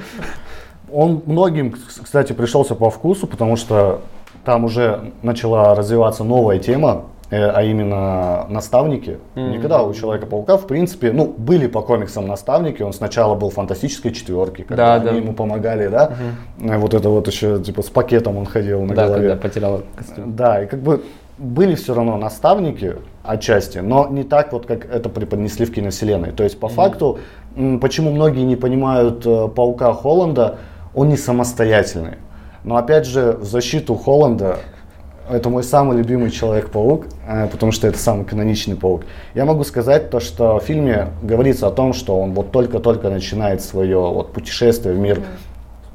он многим, кстати, пришелся по вкусу, потому что там уже начала развиваться новая тема, э, а именно наставники. Никогда у Человека-паука, в принципе, ну, были по комиксам наставники, он сначала был в фантастической четверке, когда Да, они да. ему помогали, да, Э, вот это вот еще, типа, с пакетом он ходил на Да, голове. когда потеряла костюм. Да, и как бы были все равно наставники отчасти, но не так вот, как это преподнесли в киновселенной. То есть, по факту, м, почему многие не понимают э, Паука Холланда, он не самостоятельный. Но опять же, в защиту Холланда, это мой самый любимый Человек-паук, э, потому что это самый каноничный паук. Я могу сказать то, что в фильме говорится о том, что он вот только-только начинает свое вот путешествие в мир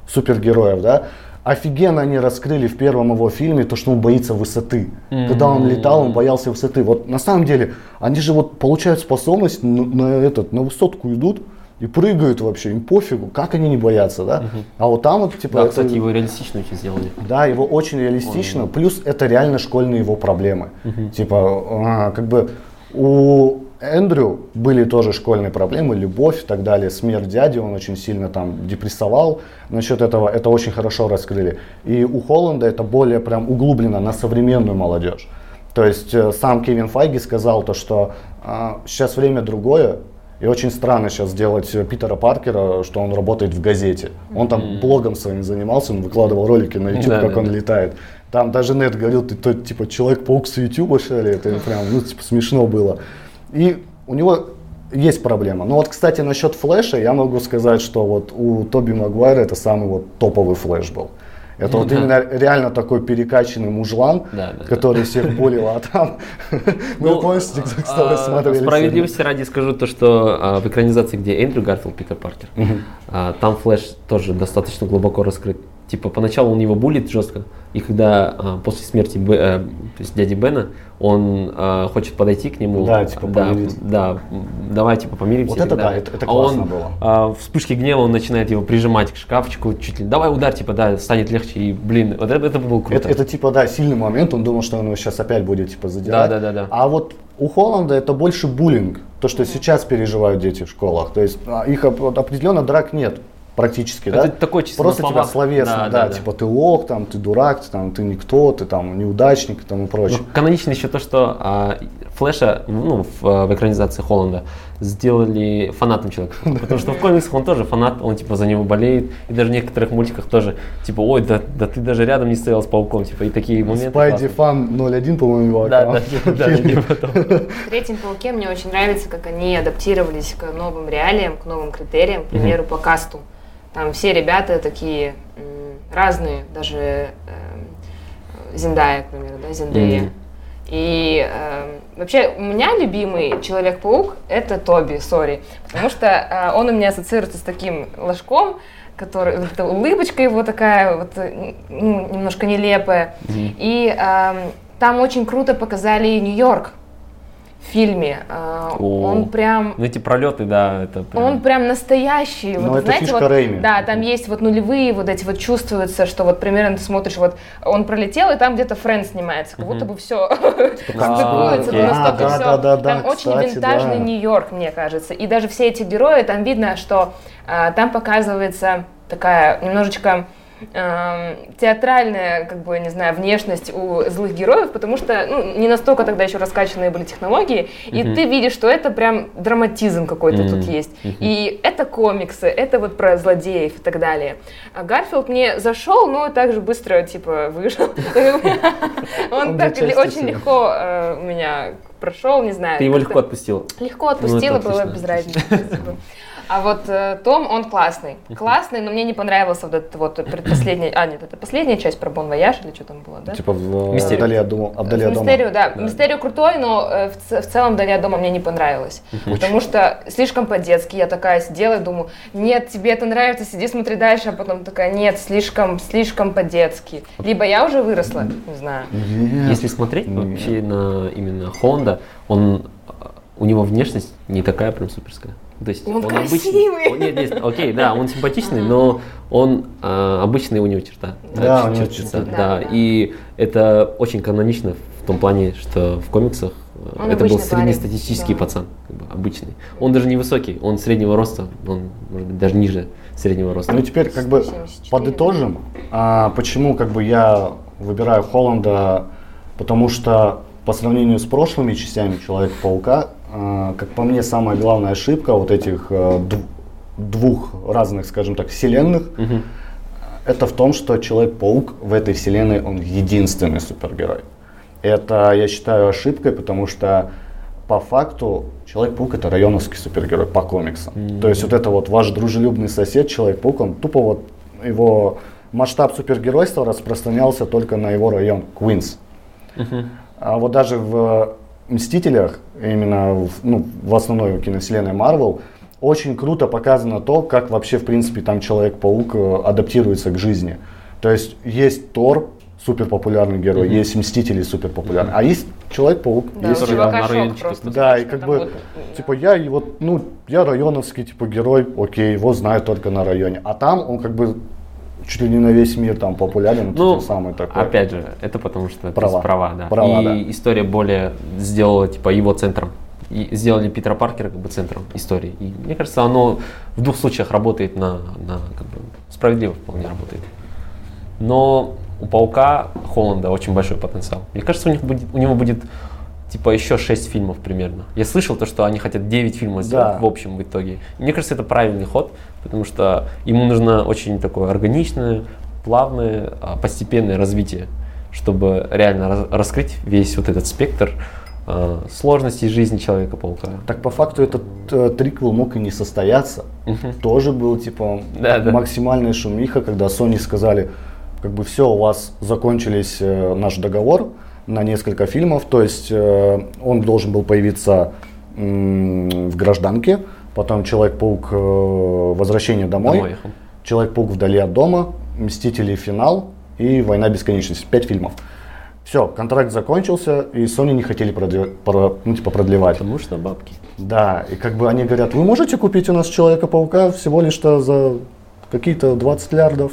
супергероев, да, офигенно они раскрыли в первом его фильме то, что он боится высоты. Когда он летал, он боялся высоты. Вот на самом деле, они же вот получают способность на, на этот, на высотку идут и прыгают вообще, им пофигу, как они не боятся, да? А вот там вот, типа, Да, это- кстати, его реалистично очень сделали. да, его очень реалистично. Плюс это реально школьные его проблемы. Типа, а, как бы у Эндрю были тоже школьные проблемы, любовь и так далее, смерть дяди, он очень сильно там депрессовал. Насчет этого это очень хорошо раскрыли. И у Холланда это более прям углублено на современную молодежь. То есть э, сам Кевин Файги сказал то, что а, сейчас время другое, и очень странно сейчас делать Питера Паркера, что он работает в газете. Он там блогом своим занимался, он выкладывал ролики на YouTube, Да, как да, он да. летает. Там даже Нет говорил, ты то, типа Человек-паук с YouTube, что ли? Это прям, ну, типа, смешно было. И у него есть проблема. Но вот, кстати, насчет Флэша я могу сказать, что вот у Тоби Магуайра это самый вот топовый Флэш был. Это Ну вот да. именно реально такой перекачанный мужлан, Да, да, который всех болел, а там мы Ну, TikTok а, стало смотрели. Справедливости ради скажу то, что а, в экранизации, где Эндрю Гарфилд, Питер Паркер, а, там Флэш тоже достаточно глубоко раскрыт. Типа поначалу он его булит жестко, и когда а, после смерти Б- э, то есть дяди Бена, он а, хочет подойти к нему, Да, типа, да, помириться. да, давай типа помиримся. Вот это да, далее. это- это А он, классно было. а, в вспышке гнева он начинает его прижимать к шкафчику, чуть ли, давай удар, типа, да, станет легче, и, блин, вот это, это было круто. Это, это типа, да, сильный момент, он думал, что он его сейчас опять будет типа задирать. Да, да, да, да. А вот у Холланда это больше буллинг, то, что сейчас переживают дети в школах. То есть а, их определенно драк нет. Практически, Это да? такой чисто Просто тебя словах. словесно, Да, да, да, типа ты лох, там, ты дурак, ты, там, ты никто, ты там неудачник и тому прочее. Ну, канонично еще то, что а, Флэша ну, в, а, в экранизации Холланда сделали фанатом человека. Потому что в комиксах он тоже фанат, он типа за него болеет. И даже в некоторых мультиках тоже, типа, ой, да, да ты даже рядом не стоял с пауком, типа, и такие моменты. Спайди. Фан 01, по-моему, его Да, да, да, да, типа. В третьем пауке мне очень нравится, как они адаптировались к новым реалиям, к новым критериям, к примеру, по касту. Там все ребята такие разные, даже эм, Зиндая, к примеру, да, Зиндея. Мгм. И эм, вообще у меня любимый Человек-паук это Тоби, сори, потому что э, он у меня ассоциируется с таким ложком, который, вот эта улыбочка его такая вот э, ну, немножко нелепая. И эм, там очень круто показали Нью-Йорк в фильме. Э, О. он прям Ну, эти пролеты, да, это прям- он прям настоящий. Ну, вот, это знаете, фишка вот, Рэйми. Да, там есть вот нулевые, вот эти вот чувствуется, что вот примерно ты смотришь, вот он пролетел, и там где-то Фрэнд снимается, как будто бы все стыкуется, настолько А, всё. да, да, да, Там очень винтажный. Нью-Йорк, мне кажется. И даже все эти герои, там видно, что а, там показывается такая немножечко эм, театральная, как бы, не знаю, внешность у злых героев, потому что ну, не настолько тогда еще раскачанные были технологии, и Мгм. ты видишь, что это прям драматизм какой-то Мгм. тут есть. Мгм. И это комиксы, это вот про злодеев и так далее. А Гарфилд мне зашел, но также быстро, типа, вышел. Он так очень легко э, у меня прошел, не знаю. Ты его легко отпустил. Легко отпустила, это было без разницы. А вот э, Том, он классный. Классный, но мне не понравился вот этот вот предпоследняя... А, нет, это последняя часть про Бон Вояж или что там было, да? Типа в Мистерию. вдали от дома. Вдали от дома. Мистерию, да. Да. Мистерию крутой, но э, в, в целом «Вдали от дома» мне не понравилось. Потому что слишком по-детски. Я такая сидела и думаю, нет, тебе это нравится, сиди, смотри дальше. А потом такая, нет, слишком, слишком по-детски. Либо я уже выросла, не знаю. Нет. Если смотреть Нет. вообще на именно Холланда, он а, у него внешность не такая прям суперская. То есть Он обычный. красивый. Он- нет, нет, окей, да, он симпатичный, но он а, обычный у него черта. Да, чер- у него черты. да, Да, да. И это очень канонично в том плане, что в комиксах э, Он это был обычный парень, среднестатистический да. пацан, как бы, обычный. Он даже не высокий, он среднего роста, он может быть даже ниже среднего роста. Ну теперь как бы 174, подытожим, а, почему как бы я выбираю Холланда, потому что по сравнению с прошлыми частями Человека-паука, как по мне, самая главная ошибка вот этих э, дв- двух разных, скажем так, вселенных, Мгм. это в том, что Человек-паук в этой вселенной, он единственный супергерой. Это, я считаю, ошибкой, потому что по факту Человек-паук это районовский супергерой по комиксам. То есть вот это вот ваш дружелюбный сосед Человек-паук, он тупо вот его масштаб супергеройства распространялся только на его район Квинс. А вот даже в Мстителях, именно в, ну, в основной киновселенной Марвел, очень круто показано то, как вообще, в принципе, там Человек-паук э, адаптируется к жизни. То есть есть Тор, супер популярный герой, есть Мстители супер популярный, а есть Человек-паук, Да, есть который райончике просто. Да, и как бы, вот, типа, я и вот, ну, я районовский, типа, герой, окей, его знают только на районе. А там он как бы чуть ли не на весь мир там популярен, Ну, самый такой. опять же, это потому что Права. права, да. Права, и да. история более сделала типа его центром. И сделали Питера Паркера как бы центром истории. И мне кажется, оно в двух случаях работает на, на как бы справедливо вполне работает. Но у Паука Холланда очень большой потенциал. Мне кажется, у, них будет, у него будет типа еще 6 фильмов примерно. Я слышал то, что они хотят 9 фильмов сделать Да. в общем в итоге. Мне кажется, это правильный ход, потому что ему нужно очень такое органичное, плавное, а, постепенное развитие, чтобы реально раскрыть весь вот этот спектр а, сложностей жизни Человека-паука. Так по факту этот э, триквел мог и не состояться. Тоже был типа Да, да. максимальная шумиха, когда Sony сказали, как бы все, у вас закончились э, наш договор на несколько фильмов, то есть э, он должен был появиться в гражданке, потом Человек-паук э, Возвращение домой, Домой. Человек-паук вдали от дома, Мстители финал и Война бесконечности. Пять фильмов. Все, контракт закончился, и Sony не хотели продле- про- ну, типа, продлевать. Потому что бабки. Да, и как бы они говорят, вы можете купить у нас Человека-паука всего лишь-то за какие-то 20 лярдов?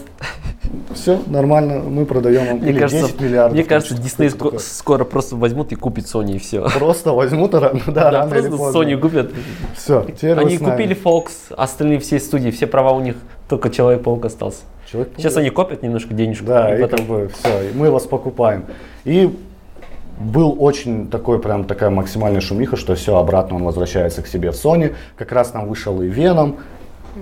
все нормально, мы продаем вам Мне или кажется, 10 миллиардов. мне кажется, Дисней такое. скоро просто возьмут и купит Sony и все. Просто возьмут, рано- да, Да, рано или просто поздно. Sony купят. Все, теперь Они купили Fox, остальные все студии, все права у них, только Человек-паук остался. Человек-паук. Сейчас они копят немножко денежку. Да, и и потом- как бы все, мы вас покупаем. И был очень такой, прям такая максимальная шумиха, что все, обратно он возвращается к себе в Sony. Как раз там вышел и Веном.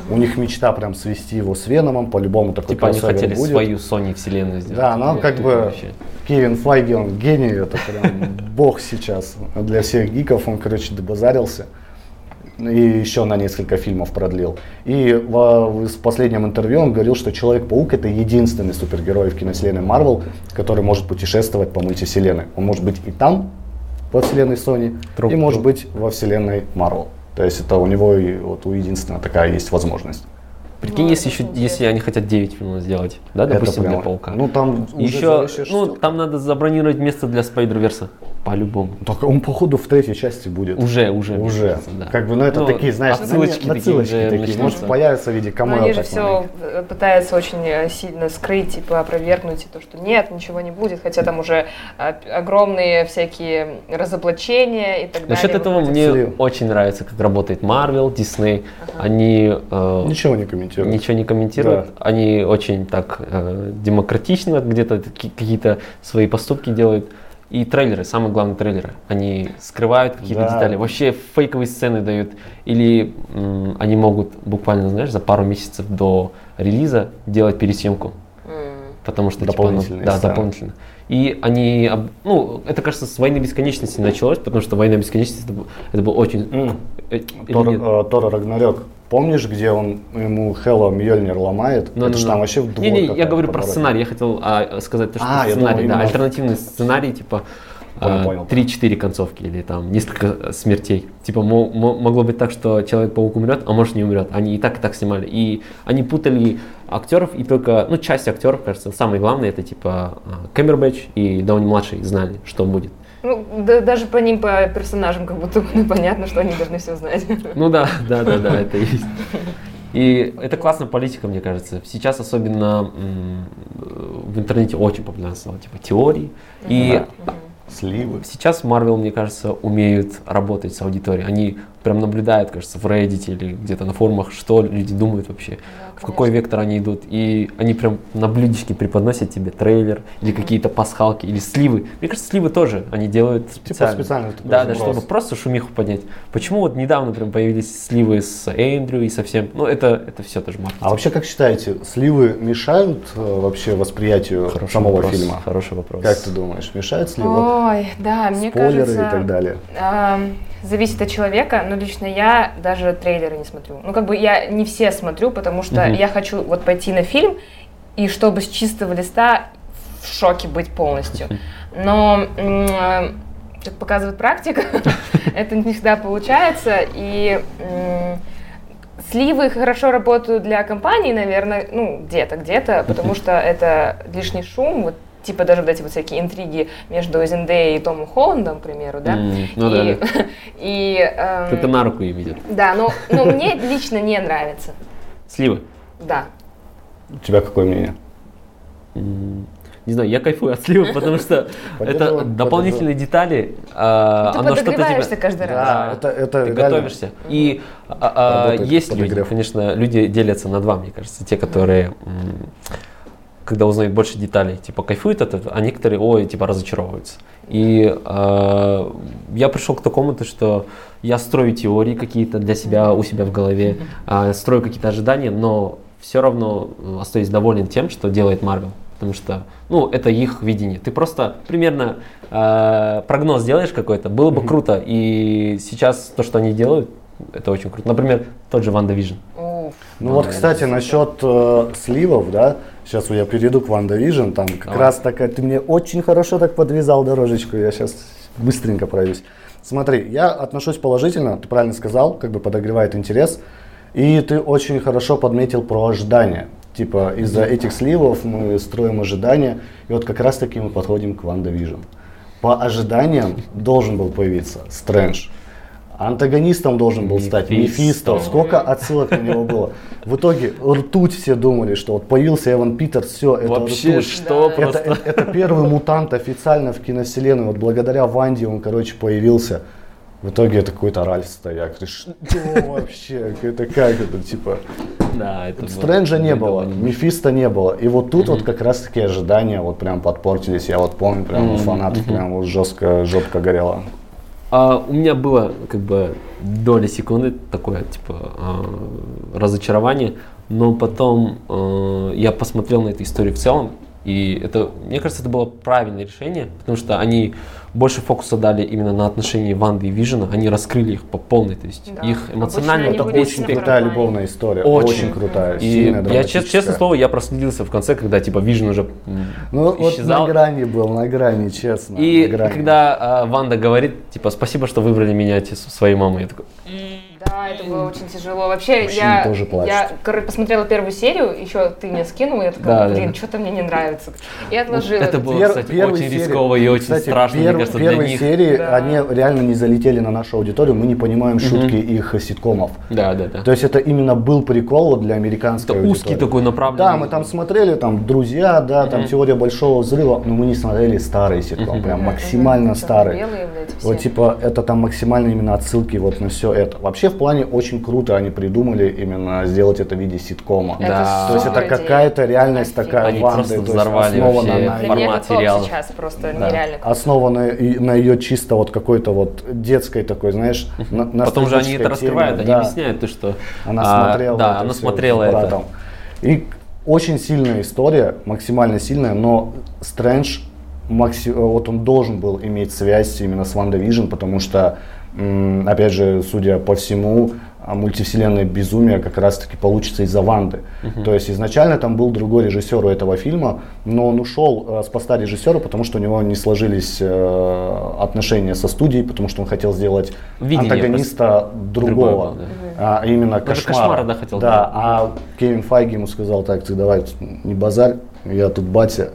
У них мечта прям свести его с Веномом, по-любому такой Типа они хотели будет. свою Sony вселенную сделать. Да, Ну, как тупо бы вообще. Кевин Файги, он гений, это прям бог сейчас для всех гиков, он, короче, добазарился. И еще на несколько фильмов продлил. И во- в последнем интервью он говорил, что Человек-паук это единственный супергерой в киновселенной Марвел, который может путешествовать по мультивселенной. Он может быть и там, во вселенной Sony, Тру- и может быть во вселенной Марвел. То есть это у него вот у единственного такая есть возможность. Прикинь, Ну, если еще, если они хотят 9 фильмов сделать, да, Это допустим, для прямо- Паука. Ну там еще, ну, там надо забронировать место для Спайдерверса. По-любому. Так он походу в третьей части будет. Уже, уже. Уже. кажется, да. Как бы, ну это Ну, такие, знаешь, отсылочки такие отсылочки такие. начнутся. Может появится в виде камео. они же все пытаются очень э, сильно скрыть, типа опровергнуть то, что нет, ничего не будет, хотя там уже а, огромные всякие разоблачения и так Насчет далее. этого выходят. мне Слив. очень нравится, как работает Marvel, Disney. Они э, Ничего не комментируют. ничего не комментируют. Они очень так э, демократично где-то какие-то свои поступки делают. И трейлеры, самые главные трейлеры, они скрывают какие-то Да. детали, вообще фейковые сцены дают. Или м, они могут буквально, знаешь, за пару месяцев до релиза делать пересъемку. М. Потому что типа, оно- Дополнительные да, сцены. дополнительно. И они, об- ну, это кажется с войны бесконечности началось, потому что война бесконечности это был, это был очень. Э, или Тор, э, Тор Рагнарёк. Помнишь, где он ему Хелла Мьёльнир ломает? Ну, это ну, же ну. там вообще в двор Не, не, я говорю про сценарий. Я хотел а, сказать то, что А, сценарий, думал, да, именно- альтернативный сценарий, типа а. 3-4 концовки или там несколько смертей. Типа мо- мо- могло быть так, что Человек-паук умрет, а может не умрет. Они и так, и так снимали. И они путали актеров, и только, ну, часть актеров, кажется, самое главное, это типа а, Кэмбербэтч и Дауни младший знали, что будет. Ну, да- даже по ним, по персонажам, как будто бы понятно, что они должны все знать. Ну да, да, да, да, это есть. И это классная политика, мне кажется. Сейчас особенно м, в интернете очень популярно стало, типа теории. И Сливы. сейчас Marvel, мне кажется, умеют работать с аудиторией. Они прям наблюдают, кажется, в Reddit или где-то на форумах, что люди думают вообще, в какой вектор они идут. И они прям на блюдечке преподносят тебе трейлер или какие-то пасхалки или сливы. Мне кажется, сливы тоже они делают специально. специально такой Да, да, чтобы просто шумиху поднять. Почему вот недавно прям появились сливы с Эндрю и совсем, ну это, это все тоже маркетинг. А вообще, как считаете, сливы мешают э, вообще восприятию Хороший самого вопрос, фильма? Хороший вопрос. Как ты думаешь, мешают сливы? Ой, да, мне Спойлеры кажется... и так далее. Ам, зависит от человека, но лично я даже трейлеры не смотрю. Ну, как бы я не все смотрю, потому что Мгм. я хочу вот пойти на фильм, и чтобы с чистого листа в шоке быть полностью. Но, м, э, как показывает практика, это не всегда получается, и Сливы хорошо работают для компаний, наверное, ну, где-то, где-то, потому что это лишний шум, вот типа даже вот эти вот всякие интриги между Зендеей и Томом Холландом, к примеру, да? М, ну да, и, да. и, эм, Это на руку им идет. да, но, но мне лично не нравится, Сливы. да. У тебя какое мнение? Не знаю, я кайфую от сливы, потому что это дополнительные детали. а, Ты оно подогреваешься тебя- каждый раз. Да, это, это Ты реально- готовишься. И а, а, есть люди, конечно, люди делятся на два, мне кажется. Те, которые, когда узнают больше деталей, типа кайфуют от этого, а некоторые, ой, типа разочаровываются. И а, я пришел к такому, то, что я строю теории какие-то для себя, у себя в голове, а, строю какие-то ожидания, но все равно э, остаюсь доволен тем, что делает Marvel. Потому что, ну, это их видение. Ты просто примерно э, прогноз делаешь какой-то, было бы круто. И сейчас то, что они делают, это очень круто. Например, тот же WandaVision. Ну вот, кстати, насчет э, сливов, да, сейчас я перейду к WandaVision, там как Давай. раз такая, ты мне очень хорошо так подвязал дорожечку, я сейчас быстренько пройдусь. Смотри, я отношусь положительно, ты правильно сказал, как бы подогревает интерес, и ты очень хорошо подметил про ожидания. Типа из-за этих сливов мы строим ожидания, и вот как раз таки мы подходим к WandaVision. По ожиданиям должен был появиться Стрэндж. Антагонистом должен был стать Мефисто. Сколько отсылок на него было. В итоге ртуть все думали, что вот появился Эван Питерс, все, это Вообще, ртуть. что. Это, просто... это- это первый мутант официально в киновселенной. Вот благодаря Ванде он, короче, появился. В итоге это какой-то Ральф Стояк. Ты что вообще? Это как это, типа... Да, это было- Стрэнджа не это было, было Мефисто не было. И вот тут вот как раз таки ожидания вот прям подпортились. Я вот помню, прям у фанатов прям вот жестко, жопка горела. А, у меня было как бы доля секунды такое типа а, разочарование, но потом а, я посмотрел на эту историю в целом, и это, мне кажется, это было правильное решение, потому что они больше фокуса дали именно на отношении Ванды и Вижена, они раскрыли их по полной, то есть Да. их Обычно эмоционально Это очень крутая любовная история. Очень. Очень, крутая, И сильная, я, честно, честно драматическая. слово, я проследился в конце, когда типа Вижен уже Ну вот исчезал. на грани был, на грани, честно. И грани. когда а, Ванда говорит, типа, спасибо, что выбрали меня своей мамой, я такой, Да, это было очень тяжело. Вообще, Мужчины я, тоже плачут. я короче, посмотрела первую серию, еще ты мне скинул, и я такая, Да, блин, да. что-то мне не нравится. И отложила. это это было, Пер- кстати, очень серии- рисково и очень кстати, страшно, мне перв- кажется, для первые них. серии, Да. они реально не залетели на нашу аудиторию, мы не понимаем шутки их ситкомов. Да, да, да. То есть это именно был прикол вот для американской Это узкий аудитории. такой направленный. Да, мы там смотрели, там, «Друзья», да, там, «Теория большого взрыва», но мы не смотрели старые ситкомы, прям максимально старые. Белые, блядь, все. Вот типа это там максимально именно отсылки вот на все это. Вообще в плане очень круто они придумали именно сделать это в виде ситкома. Это Да. То есть это какая-то реальность такая Они Ванды, взорвали основана вообще на формат сериала. сейчас просто да, нереально. основана и на ее чисто вот какой-то вот детской такой, знаешь, на- Потом же они это раскрывают, теме, они да. объясняют то, что Она а, смотрела. Да, она смотрела это. братом. И очень сильная история, максимально сильная, но Стрэндж, макси- вот он должен был иметь связь именно с WandaVision, потому что, опять же, судя по всему, мультивселенная безумие как раз-таки получится из-за Ванды. То есть изначально там был другой режиссер у этого фильма, но он ушел э, с поста режиссера, потому что у него не сложились э, отношения со студией, потому что он хотел сделать Видение антагониста другого, Другого, а именно Даже кошмара. кошмара, да, хотел Да, а Кевин Файги ему сказал, так, ты давай не базарь, я тут батя,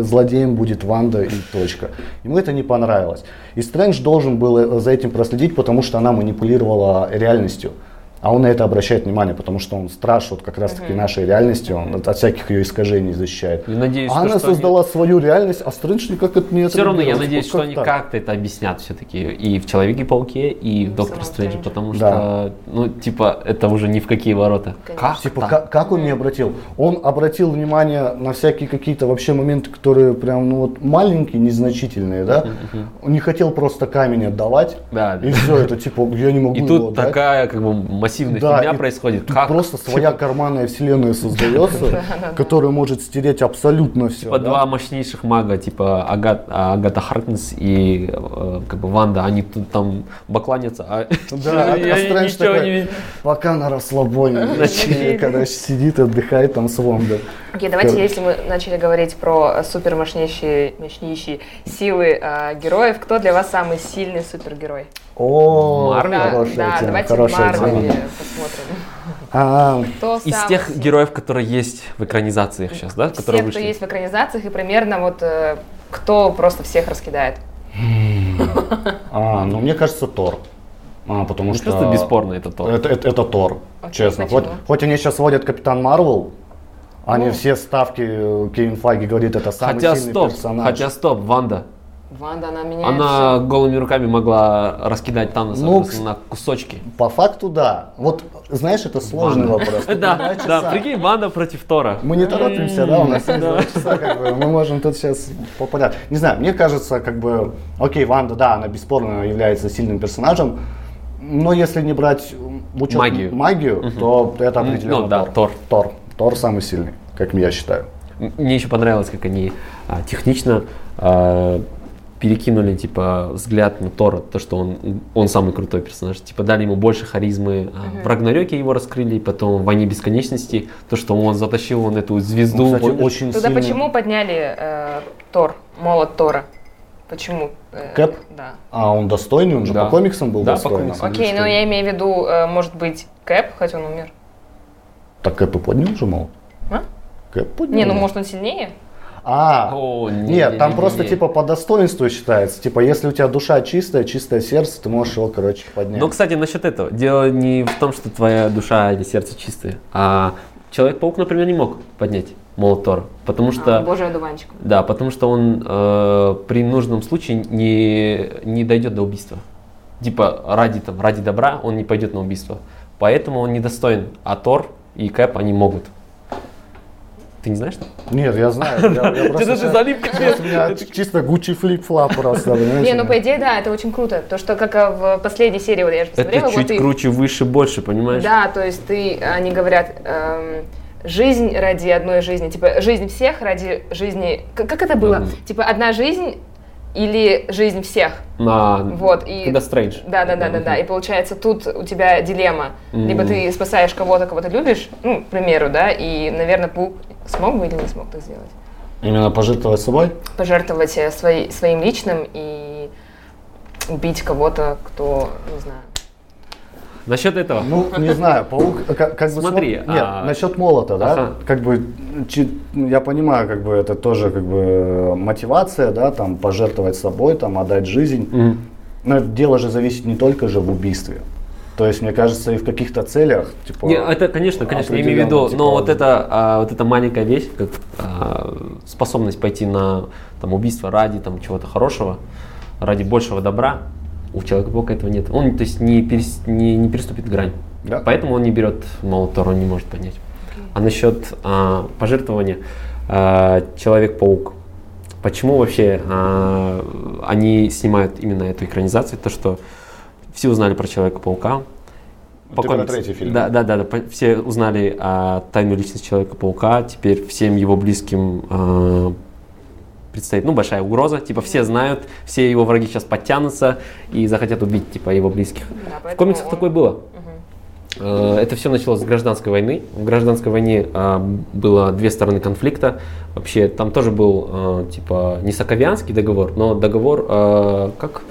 злодеем будет Ванда и точка. Ему это не понравилось. И Стрэндж должен был э, за этим проследить, потому что она манипулировала реальностью. А он на это обращает внимание, потому что он страж вот как раз таки нашей реальности, он от, от всяких ее искажений защищает. И надеюсь, а то, она что они- создала свою реальность, а Стрэндж никак это не Все равно я надеюсь, Вот что они как-то это объяснят все-таки и в Человеке-пауке, и в Доктор Стрэндже, потому Да. что, ну, типа, это уже ни в какие ворота. Конечно. Как Типа, как, как он не обратил? Он обратил внимание на всякие какие-то вообще моменты, которые прям, ну вот, маленькие, незначительные, да? Он не хотел просто камень отдавать. Да, да. И все, это типа, я не могу И его тут отдать. такая как бы массивная Да, фигня происходит. Тут Как? просто своя карманная вселенная создается, которая может стереть абсолютно все. Типа два мощнейших мага, типа а, Агата Харкнес и э, как бы Ванда, они тут там бакланятся, а Да, а ничего не. Пока на расслабоне, когда сидит, отдыхает там с Вондой. Окей, давайте, если мы начали говорить про супер мощнейшие, мощнейшие силы э, героев, кто для вас самый сильный супергерой? О, Марвел? Да, хорошая да, тема, давайте. Марвеле посмотрим. А, Кто Из тех героев, которые есть в экранизациях сейчас, да, которые кто вышли. есть в экранизациях, и примерно вот э, кто просто всех раскидает. А, ну мне кажется, Тор. А, потому что... просто бесспорно это то. Это, это, это Тор, Окей, честно. почему? Хоть, хоть они сейчас вводят Капитан Марвел, они Ну. все ставки, э, Кевин Файги говорит, это самый Хотя сильный стоп, персонаж. хотя стоп, Ванда. Ванда, она меняет Она голыми руками могла раскидать Таноса Ну, просто на кусочки. По факту, да. Вот, знаешь, это сложный Ванда. вопрос. Да, да, прикинь, Ванда против Тора. Мы не торопимся, да, у нас есть два часа, как бы, мы можем тут сейчас по порядку. Не знаю, мне кажется, как бы, окей, Ванда, да, она бесспорно является сильным персонажем, но если не брать в учет Магию. магию, то это Ну, определенно да, Тор. Тор. Тор самый сильный, как я считаю. Мне еще понравилось, как они а, технично а, перекинули типа взгляд на Тора, то, что он, он самый крутой персонаж. Типа дали ему больше харизмы. а, В Рагнарёке его раскрыли, потом в Войне Бесконечности, то, что он затащил он эту звезду. Он, кстати, очень Тогда сильный. почему подняли э, Тор, молот Тора? Почему? э, Кэп? Да. А он достойный, он же Да. по комиксам был Да, по достойный. комиксам. Окей, но я имею в виду, э, может быть, Кэп, хоть он умер. Так Кэп и поднял же, мол. А? Кэп поднял. Не, ну может он сильнее? А, О, не- нет, не- там не- просто не. типа по достоинству считается. Типа, если у тебя душа чистая, чистое сердце, ты можешь его, короче, поднять. Но, кстати, насчет этого. Дело не в том, что твоя душа или сердце чистые, а Человек-паук, например, не мог поднять молот Тора, потому что... А, Божий одуванчик. Да, потому что он э, при нужном случае не, не дойдет до убийства. Типа ради, там, ради добра он не пойдет на убийство. Поэтому он недостоин. А Тор и Кэп они могут. Ты не знаешь? Нет, я знаю. я- я просто даже залип У меня чисто Гуччи флип-флап просто. Не, ну по идее, да, это очень круто. То, что как а, в последней серии, вот я же посмотрела, Это чуть круче, выше, больше, понимаешь? Да, то есть ты, они говорят, эм, жизнь ради одной жизни, типа жизнь всех ради жизни, как, как это было? Типа одна жизнь или жизнь всех? На, Вот, и... Когда Стрэндж. Да, да, да, да, да. И получается, тут у тебя дилемма. Либо ты спасаешь кого-то, кого ты любишь, ну, к примеру, да, и, наверное, Паук смог бы или не смог так сделать? Именно пожертвовать собой? Пожертвовать э, свои- своим личным и убить кого-то, кто, не знаю. Насчет этого. Ну, не знаю, паук э, как, как бы... Смотри, смо- Нет, а- насчет молота, да, Ага. как бы, чи- я понимаю, как бы это тоже как бы мотивация, да, там, пожертвовать собой, там, отдать жизнь. Мгм. Но дело же зависит не только же в убийстве. То есть, мне кажется, и в каких-то целях, типа... Не, это, конечно, конечно, я имею в виду, типа, но вот это, а, вот эта маленькая вещь, как а, способность пойти на там, убийство ради там, чего-то хорошего, ради большего добра, у Человека-паука этого нет. Он, то есть, не, перес- не, не переступит грань. Да. Поэтому он не берет молот Тора, он не может поднять. А насчет а, пожертвования, а, Человек-паук, почему вообще а, они снимают именно эту экранизацию, то что все узнали про Человека-паука, Ты про третий фильм. Да, да, да, да. по- Все узнали о тайную личность Человека-паука. Теперь всем его близким а, предстоит, ну, большая угроза. Типа все знают, все его враги сейчас подтянутся и захотят убить, типа, его близких. Да, В комиксах он- такое было. Э, Это все началось с гражданской войны. В гражданской войне а, было две стороны конфликта. Вообще там тоже был а, типа не Соковианский договор, но договор а, как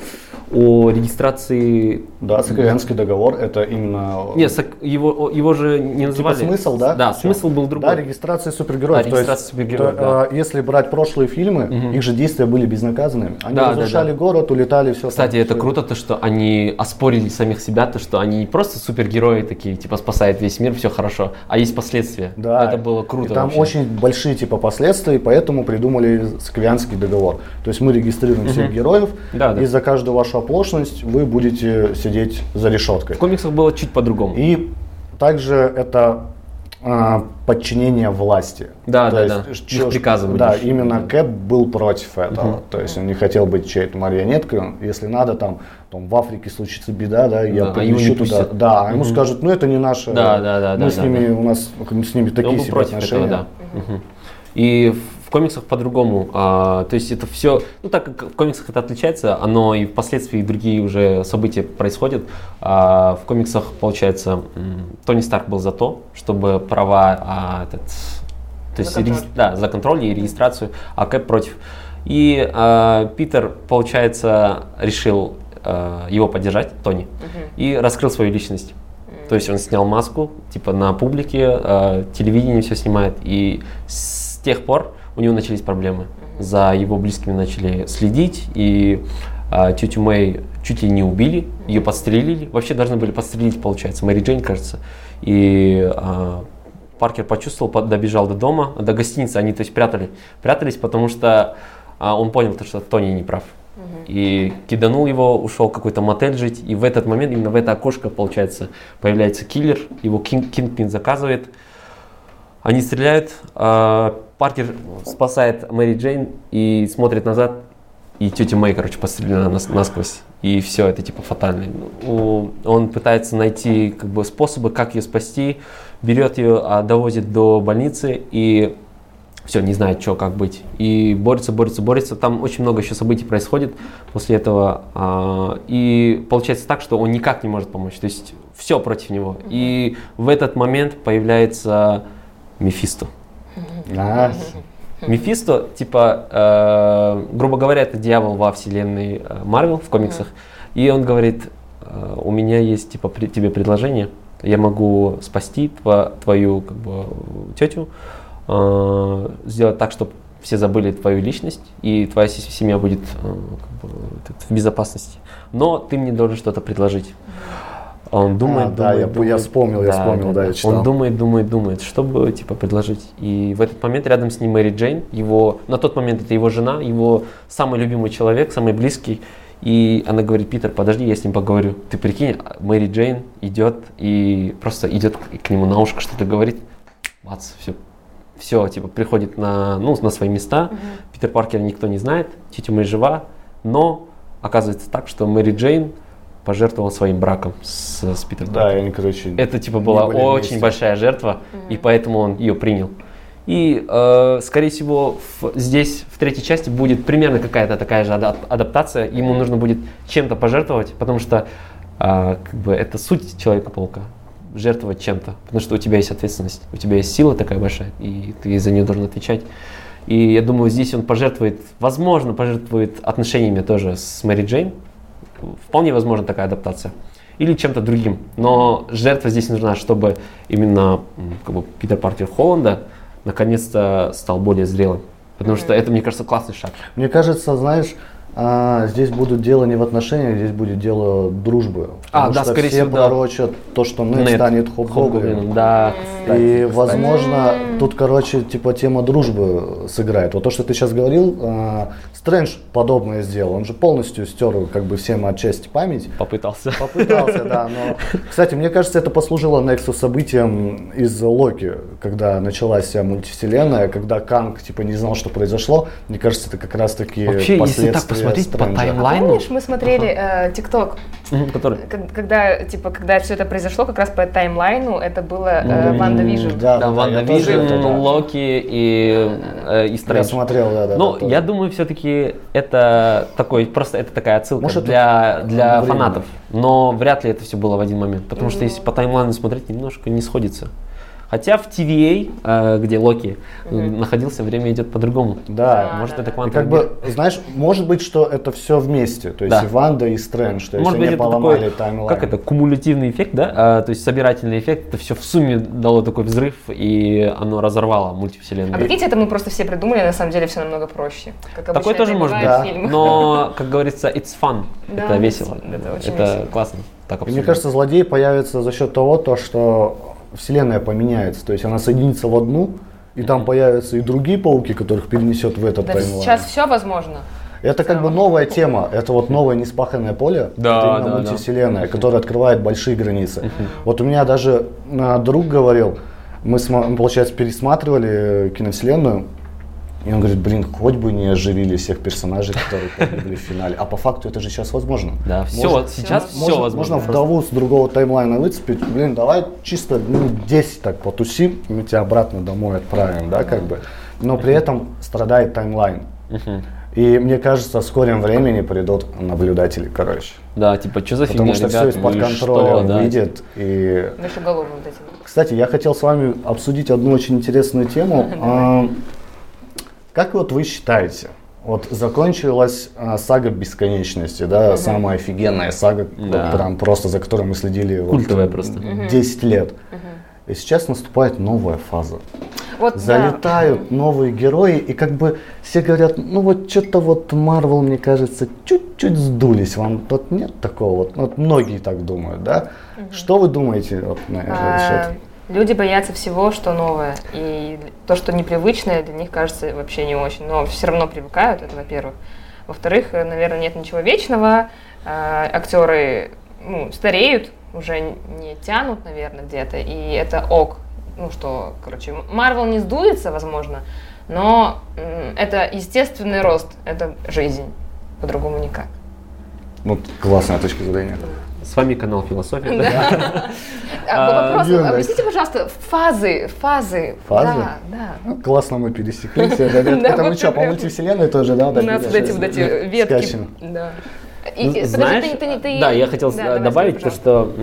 о регистрации Да, Соковянский договор, это именно... нет, сок- его, его же не Типа называли. смысл, да? Да, Всё. смысл был другой. Да, регистрация супергероев. Да, То есть, регистрация супергероев, да. э, Если брать прошлые фильмы, Мгм. их же действия были безнаказанными. Они Да, да, разрушали да. город, улетали, все. Кстати, это круто, то, что они оспорили самих себя, то, что они не просто супергерои такие, типа спасают весь мир, все хорошо, а есть последствия. Да. Это было круто И там вообще. очень большие типа последствия, и поэтому придумали Сквянский договор. То есть мы регистрируем всех героев, Да, да. и за каждую вашу оплошность вы будете сидеть за решеткой. В комиксах было чуть по-другому. И также это а, подчинение власти. Да, То да, есть, да. чё- Их. Да, именно Кэп был против этого. То есть он не хотел быть чьей-то марионеткой. Если надо, там, там в Африке случится беда, да, я Да, а помещу не туда. пустят. Да, а ему скажут, ну это не наше. Да, да, да, Мы да, с да, ними, у нас с ними такие себе отношения. этого, да. Мгм. И в комиксах по-другому. а, то есть это все, ну так как в комиксах это отличается, оно и впоследствии другие уже события происходят. А, в комиксах, получается, Тони Старк был за то, чтобы права а, этот, то есть контроль. регис- да, за контроль и регистрацию, а Кэп против. И а, Питер, получается, решил а, его поддержать, Тони, и раскрыл свою личность. То есть он снял маску, типа на публике, э, телевидение все снимает, и с тех пор у него начались проблемы. За его близкими начали следить, и э, тетю Мэй чуть ли не убили, ее подстрелили. Вообще должны были подстрелить, получается, Мэри Джейн, кажется. И э, Паркер почувствовал, под- добежал до дома, до гостиницы, они то есть прятали, прятались, потому что а, он понял, то, что Тони не прав. И киданул его, ушел в какой-то мотель жить. И в этот момент, именно в это окошко, получается, появляется киллер. Его Кинг, Кингпин заказывает. Они стреляют. а, Паркер спасает Мэри Джейн и смотрит назад. И тетя Мэй, короче, пострелена нас- насквозь. И все, это типа фатально. Он пытается найти как бы способы, как ее спасти. Берет ее, а, довозит до больницы и все, не знает, что, как быть. И борется, борется, борется. Там очень много еще событий происходит после этого. а, И получается так, что он никак не может помочь. То есть все против него. И в этот момент появляется Мефисто. А, Мефисто, типа, э, грубо говоря, это дьявол во вселенной э, Марвел в комиксах. И он говорит, э, у меня есть типа при- тебе предложение, я могу спасти твою как бы, тетю, э, сделать так, чтобы все забыли твою личность, и твоя се- семья будет э, как бы, в безопасности. Но ты мне должен что-то предложить. Он думает, А, да, думает, я- думает. я вспомнил, я вспомнил, да, я читал. Он думает, думает, думает, что бы типа предложить. И в этот момент рядом с ним Мэри Джейн, его, на тот момент это его жена, его самый любимый человек, самый близкий. И она говорит, Питер, подожди, я с ним поговорю. Ты прикинь, Мэри Джейн идет и просто идет к, нему на ушко что-то говорит. Бац, все. Все, типа, приходит на, ну, на свои места. Питер Паркер никто не знает, тетя Мэй жива, но оказывается так, что Мэри Джейн пожертвовала своим браком с, с Питером Да, они, короче, это типа была очень вместе. большая жертва, и поэтому он ее принял. И, э, скорее всего, в- здесь в третьей части будет примерно какая-то такая же адап- адаптация. Ему нужно будет чем-то пожертвовать, потому что а, как бы это суть Человека-паука. Жертвовать чем-то. Потому что у тебя есть ответственность, у тебя есть сила такая большая, и ты за нее должен отвечать. И я думаю, здесь он пожертвует, возможно, пожертвует отношениями тоже с Мэри Джейн. Вполне возможна такая адаптация. Или чем-то другим. Но жертва здесь нужна, чтобы именно как бы, Питер Паркер Холланда наконец-то стал более зрелым. Потому что это, мне кажется, классный шаг. Мне кажется, знаешь, а, здесь будут дело не в отношениях, здесь будет дело дружбы. А, да, что скорее все всего, да. пророчат то, что Нед, станет Хобгоблином. Хобгоблином, Да, кстати, И, кстати. возможно, тут, короче, типа тема дружбы сыграет. Вот то, что ты сейчас говорил, а, Стрэндж подобное сделал. Он же полностью стер как бы всем отчасти память. попытался. Попытался, да, но... Кстати, мне кажется, это послужило Nexus событием из Локи, когда началась мультивселенная, когда Канг, типа, не знал, что произошло. Мне кажется, это как раз-таки Вообще, если так посмотреть по таймлайну- А помнишь, мы смотрели э, ТикТок, Который... Когда, типа, когда все это произошло, как раз по таймлайну, это было э, WandaVision. Да, Да, да, WandaVision я. Локи и, э, и Я Стрэндж. смотрел, да, да. Ну, я думаю, все-таки это такой, просто это такая отсылка Может, для, для фанатов. Но вряд ли это все было в один момент. Потому что если по таймлайну смотреть, немножко не сходится. Хотя в TVA, э, где Локи э, находился, время идет по-другому. Да, Да, Может, да, это да. Квантовый как мир. бы, знаешь, может быть, что это все вместе. То есть Да. и Ванда, и Стрэндж. То есть Может быть, они это поломали такой, таймлайн. как это, кумулятивный эффект, да? А, то есть собирательный эффект, это все в сумме дало такой взрыв, и оно разорвало А мультивселенную. прикиньте, это мы просто все придумали, на самом деле все намного проще. Как обычно Такое тоже может быть. фильмах. Но, как говорится, it's fun. Да, это весело. это очень это весело. классно. Так И мне кажется, злодей появится за счет того, то, что вселенная поменяется. То есть она соединится в одну, и там появятся и другие пауки, которых перенесет в этот Да таймлайн. сейчас все возможно. Это как бы новая тема, это вот новое неспаханное поле, Да, это именно да, да. мультивселенная, которая открывает большие границы. Вот у меня даже а, друг говорил, мы, получается, пересматривали э, киновселенную, и он говорит, блин, хоть бы не оживили всех персонажей, которые погибли в финале. А по факту это же сейчас возможно. Да, все, Может, сейчас все можно, возможно. можно вдову с другого таймлайна выцепить, блин, давай чисто ну, 10 так потусим, мы тебя обратно домой отправим, да, как бы. Но при этом страдает таймлайн. И мне кажется, в скором времени придут наблюдатели, короче. Да, типа, что за Потому фигня, что ребят? все из-под ну контроля что, да. выйдет. И... Душеголовым вот этим. Кстати, я хотел с вами обсудить одну очень интересную тему. Как вот вы считаете, вот закончилась а, сага бесконечности, да, самая офигенная сага, вот Да. прям просто за которой мы следили вот Культовая просто. 10 лет. И сейчас наступает новая фаза. Вот, да. Залетают новые герои, и как бы все говорят, ну вот что-то вот Марвел, мне кажется, чуть-чуть сдулись. Вам тут нет такого? Вот, вот многие так думают, да? Что вы думаете вот на этот А, счет? Люди боятся всего, что новое. И то, что непривычное, для них кажется вообще не очень. Но все равно привыкают, это во-первых. Во-вторых, э, наверное, нет ничего вечного. А, Актеры ну, стареют, уже не тянут, наверное, где-то. И это ок. Ну что, короче, Марвел не сдуется, возможно, но это естественный рост, это жизнь. По-другому никак. Вот классная точка зрения. С вами канал Философия. да? А, Вопрос, Юность. объясните, пожалуйста, фазы, фазы. Фазы? Да, да. Ну, классно мы пересеклись. Вот что, по мультивселенной тоже, да? У нас вот эти вот эти ветки. И- подожди, Знаешь, ты- ты- ты- да, я хотел Да, добавить то, что...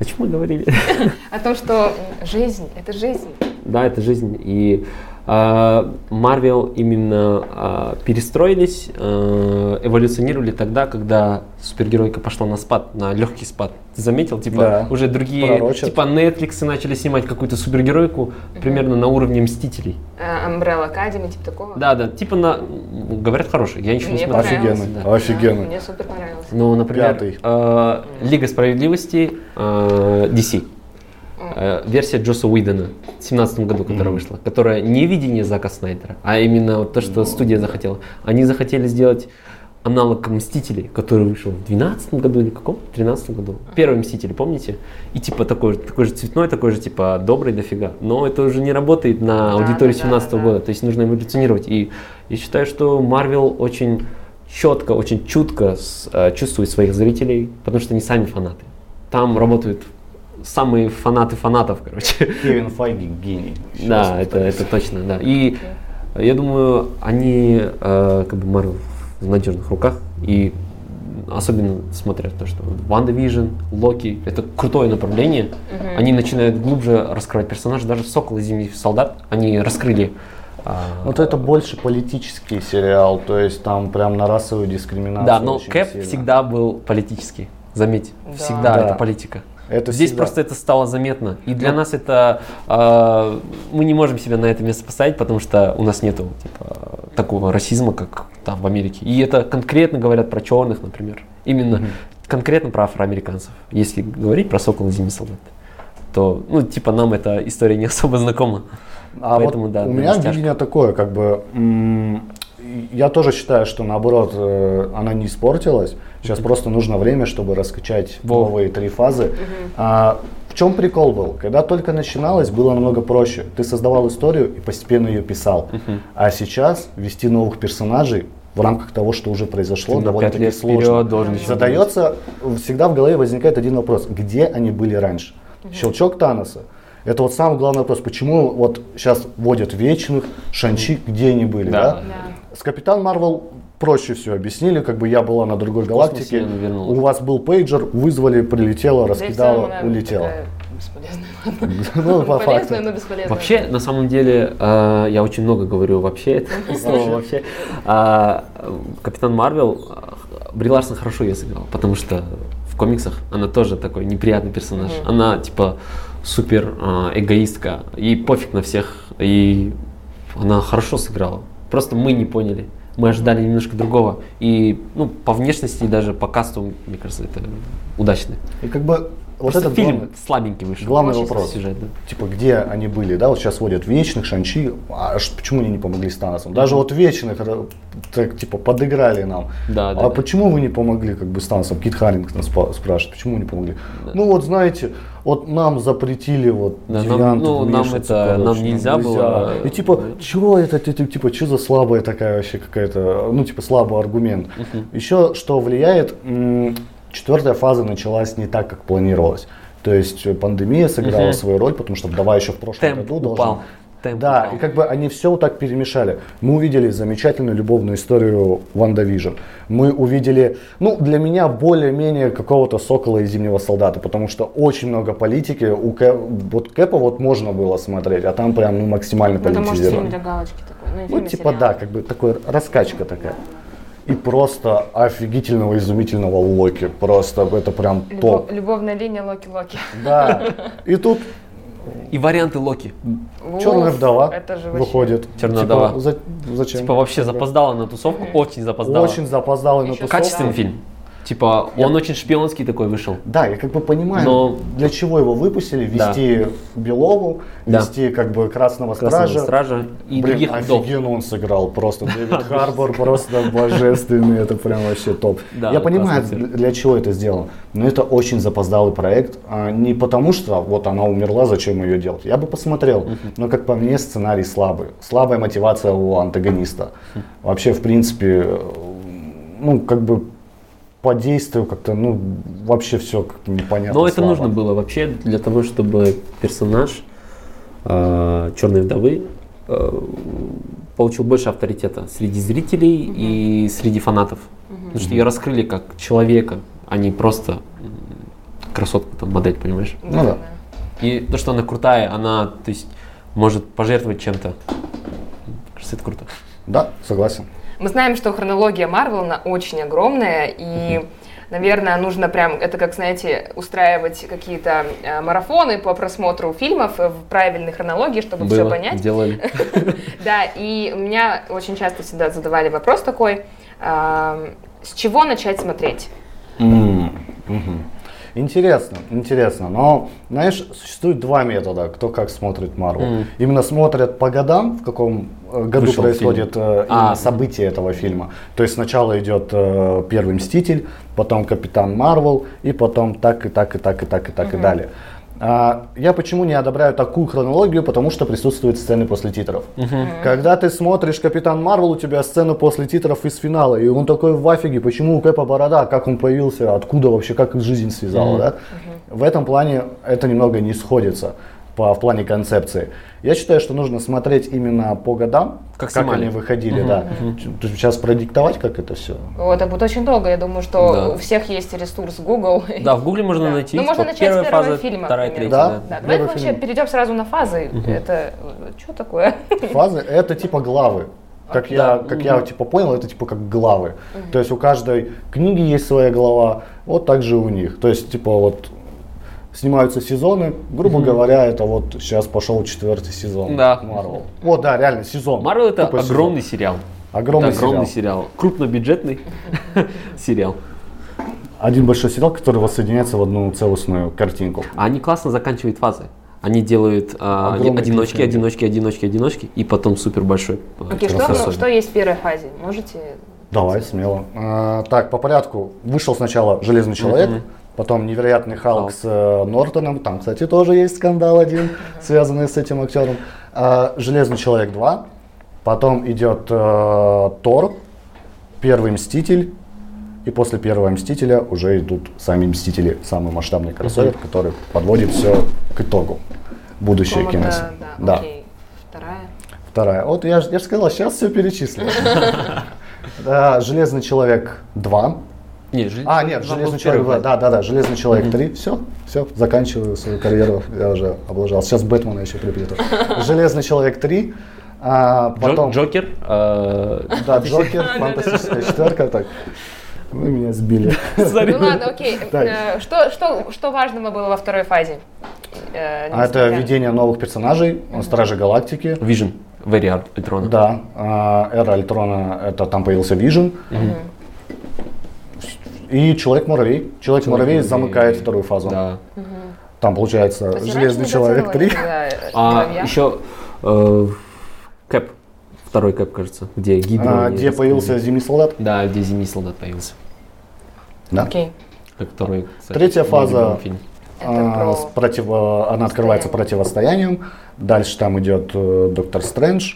О чем мы говорили? О том, что жизнь – это жизнь. Да, это жизнь. И Марвел именно а, перестроились, а, эволюционировали тогда, когда супергеройка пошла на спад, на легкий спад. Ты заметил, типа Да. уже другие, Пророчат. типа Netflix начали снимать какую-то супергеройку примерно на уровне Мстителей. Э, Umbrella Academy, типа такого. Да, да, типа на, говорят хороший, я не Мне смотрел. понравилось. Офигенно, Да. офигенно. Мне супер понравилось. Ну, например, Пятый. э, Лига справедливости э, DC. Э, версия Джоса Уидона в 2017 году, которая Мгм. вышла, которая не видение Зака Снайдера, а именно вот то, что студия захотела. Они захотели сделать аналог Мстителей, который вышел в 2012 году или каком? В 2013 году. Первый Мститель, помните? И типа такой, же- такой же цветной, такой же типа добрый дофига. Но это уже не работает на да, да, 17 да, да. года. То есть нужно эволюционировать. И я считаю, что Марвел очень четко, очень чутко с- э, чувствует своих зрителей, потому что они сами фанаты. Там работают самые фанаты фанатов, короче. Кевин Файги гений. Раз Да, это, это точно, да. И я думаю, они, э, как бы, Марвел в надежных руках. И особенно смотря то, что WandaVision, Локи, это крутое направление. Они начинают глубже раскрывать персонажей. Даже Сокол и Зимний солдат, они раскрыли. а, Вот это больше политический сериал, то есть там прям на расовую дискриминацию. Да, но очень Кэп сильно. всегда был политический. Заметь, Да. всегда Да. это политика. Это Здесь всегда. просто это стало заметно. И для нас это... э, мы не можем себя на это место поставить, потому что у нас нету типа, такого расизма, как там в Америке. И это конкретно говорят про черных, например. Именно конкретно про афроамериканцев. Если говорить про Сокол и Зимний солдат, то, ну, типа, нам эта история не особо знакома. А Поэтому, вот да, у меня видение такое, как бы, м, я тоже считаю, что наоборот, э, она не испортилась. Сейчас просто нужно время, чтобы раскачать Во. новые три фазы. А, в чем прикол был? Когда только начиналось, было намного проще. Ты создавал историю и постепенно ее писал. А сейчас вести новых персонажей в рамках того, что уже произошло, довольно-таки сложно. должен Задается, всегда в голове возникает один вопрос. Где они были раньше? Щелчок Таноса. Это вот самый главный вопрос. Почему вот сейчас вводят вечных, Шанчи, где они были, Да. да? Да. С Капитан Марвел проще все объяснили, как бы я была на другой галактике, у вас был пейджер, вызвали, прилетела, целом раскидала, она улетела. Ну, по факту. Полезная, но бесполезная. Вообще, на самом деле, э, я очень много говорю вообще, это слово вообще. А, э, Капитан Марвел, э, Бри Ларсон хорошо ее сыграл, потому что в комиксах она тоже такой неприятный персонаж. Она типа супер э, эгоистка, ей пофиг на всех, и она хорошо сыграла. Просто мы не поняли. Мы ожидали немножко другого. И ну, по внешности и даже по касту, мне кажется, это удачно. И как бы вот Просто этот фильм главный- слабенький вышел. главный вопрос. Сюжет, да. типа, где они были, да, вот сейчас водят вечных, Шанчи, а почему они не помогли с Таносом? Даже вот вечных, э, так, типа, подыграли нам. Да, да, а да. почему вы не помогли, как бы, с Таносом? Кит Харрингтон спа- спрашивает, почему не помогли? Ну, вот, знаете, вот нам запретили вот Да, нам- ну, нам вешаться, это- короче, нам нельзя было. И типа, чего это, ты- ты- типа, что за слабая такая вообще какая-то, ну, типа, слабый аргумент. Еще что влияет, четвертая фаза началась не так, как планировалось. То есть э, пандемия сыграла Мгм. свою роль, потому что вдова еще в прошлом Темп году упал. Темп да, упал. и как бы они все вот так перемешали. Мы увидели замечательную любовную историю WandaVision. Мы увидели, ну, для меня более-менее какого-то Сокола и Зимнего Солдата, потому что очень много политики. У Кэ- вот Кэпа вот можно было смотреть, а там прям ну, максимально Ну, это может фильм политизировано. для галочки такой. Ну, и Ну, типа сериал. да, как бы такой раскачка такая. И просто офигительного, изумительного Локи. Просто это прям Любо- топ. Любовная линия Локи-Локи. Да. И тут И варианты Локи. черная Уф, вдова Это же вообще- выходит. Черная Типа, вдова. за- зачем? Типа вообще запоздала на тусовку, очень запоздала. Очень запоздалый на тусовку. Качественный фильм. Типа он очень шпионский такой вышел. Да, я как бы понимаю, Но- для чего его выпустили, Да. вести Белову, Да. вести как бы Красного, Красного Стража. стража и Блин, других офигенно он сыграл, просто Дэвид Харбор просто божественный, это прям вообще топ. Да, Я понимаю, для чего это сделано, но это очень запоздалый проект, а не потому что вот она умерла, зачем ее делать. Я бы посмотрел, но как по мне сценарий слабый, слабая мотивация у антагониста. Вообще, в принципе, ну как бы по действию как-то, ну вообще все как-то непонятно. Но это слабо. нужно было вообще для того, чтобы персонаж Черной вдовы э, получил больше авторитета среди зрителей и среди фанатов. Потому что ее раскрыли как человека, а не просто красотку, там, модель, понимаешь? Ну да. И то, что она крутая, она, то есть, может пожертвовать чем-то кажется, это круто. Да, согласен. Мы знаем, что хронология Марвел, она очень огромная, и, наверное, нужно прям, это как, знаете, устраивать какие-то э, марафоны по просмотру фильмов в правильной хронологии, чтобы все Было, понять. делали. Да, и меня очень часто всегда задавали вопрос такой, а, с чего начать смотреть? Интересно, интересно. Но, знаешь, существует два метода, кто как смотрит Марвел. Мгм. Именно смотрят по годам, в каком э, году Вышел происходит фильм. э, именно А. событие этого фильма. То есть сначала идет э, Первый Мститель, потом Капитан Марвел, и потом так и так и так и так и так и далее. А, я почему не одобряю такую хронологию? Потому что присутствуют сцены после титров. Когда ты смотришь Капитан Марвел, у тебя сцена после титров из финала, и он такой в афиге, почему у Кэпа борода, как он появился, откуда вообще, как их жизнь связала, да? В этом плане это немного не сходится по, в плане концепции. Я считаю, что нужно смотреть именно по годам, Как снимали. они выходили, да. Ч- Сейчас продиктовать, как это все. О, это будет очень долго, я думаю, что Да. у всех есть ресурс Google. Да, в Гугле можно Да. найти. Ну, можно типа, начать первая с первого фаза, фильма, вторая, третья. Да. да. Да, давайте Первый вообще фильм. перейдем сразу на фазы. Это что такое? Фазы это типа главы. Как я, как я типа понял, это типа как главы. То есть у каждой книги есть своя глава, вот так же у них. То есть типа вот снимаются сезоны, грубо говоря, это вот сейчас пошел четвертый сезон Да. Марвел. Вот, да, реально сезон. Марвел это Тупо сезон. огромный сериал. Огромный Это огромный сериал. сериал. Крупнобюджетный сериал. Один большой сериал, который воссоединяется в одну целостную картинку. А они классно заканчивают фазы. Они делают а, Огромный одиночки, одиночки, одиночки, одиночки, и потом супер большой. Окей, что, ну, что есть в первой фазе? Можете? Давай, смело. А, так, по порядку. Вышел сначала Железный человек, потом Невероятный Халк с э, Нортоном. Там, кстати, тоже есть скандал один, связанный с этим актером. А, Железный человек 2. Потом идет э, Тор, Первый Мститель. И после Первого Мстителя уже идут сами Мстители, самый масштабный кроссовер, который подводит все к итогу. Будущее кино. Какому-то- Да, окей. Вторая. Вторая. Вот я же я ж сказал, сейчас все перечислю. Да, Железный человек 2. Не, Жел- А, нет, Железный человек 2. первый. Да, да, да, Железный человек 3. Все, все, заканчиваю свою карьеру. Я уже облажался. Сейчас Бэтмена еще приплету. Железный человек 3. а, потом, Джокер. э, да, Джокер, фантастическая четверка. Так, вы меня сбили. Ну ладно, окей. Так. Э, Что, что, что важного было во второй фазе? Э, А это введение новых персонажей, Стражи Галактики. Вижн. В эре Альтрона. Да, а, эра Альтрона, это там появился Вижн. И Человек-муравей. Человек-муравей замыкает вторую фазу. Да. Там получается То Железный человек 3. недооценивали, да, э, А еще э, Кэп. Второй Кэп, кажется. Где Гидра. А, где появился. Зимний солдат. Да, где Зимний солдат появился. Да. Окей. Который, кстати, Третья фаза. фильм. Это А, про с противо- Она открывается противостоянием. Дальше там идет э, Доктор Стрэндж.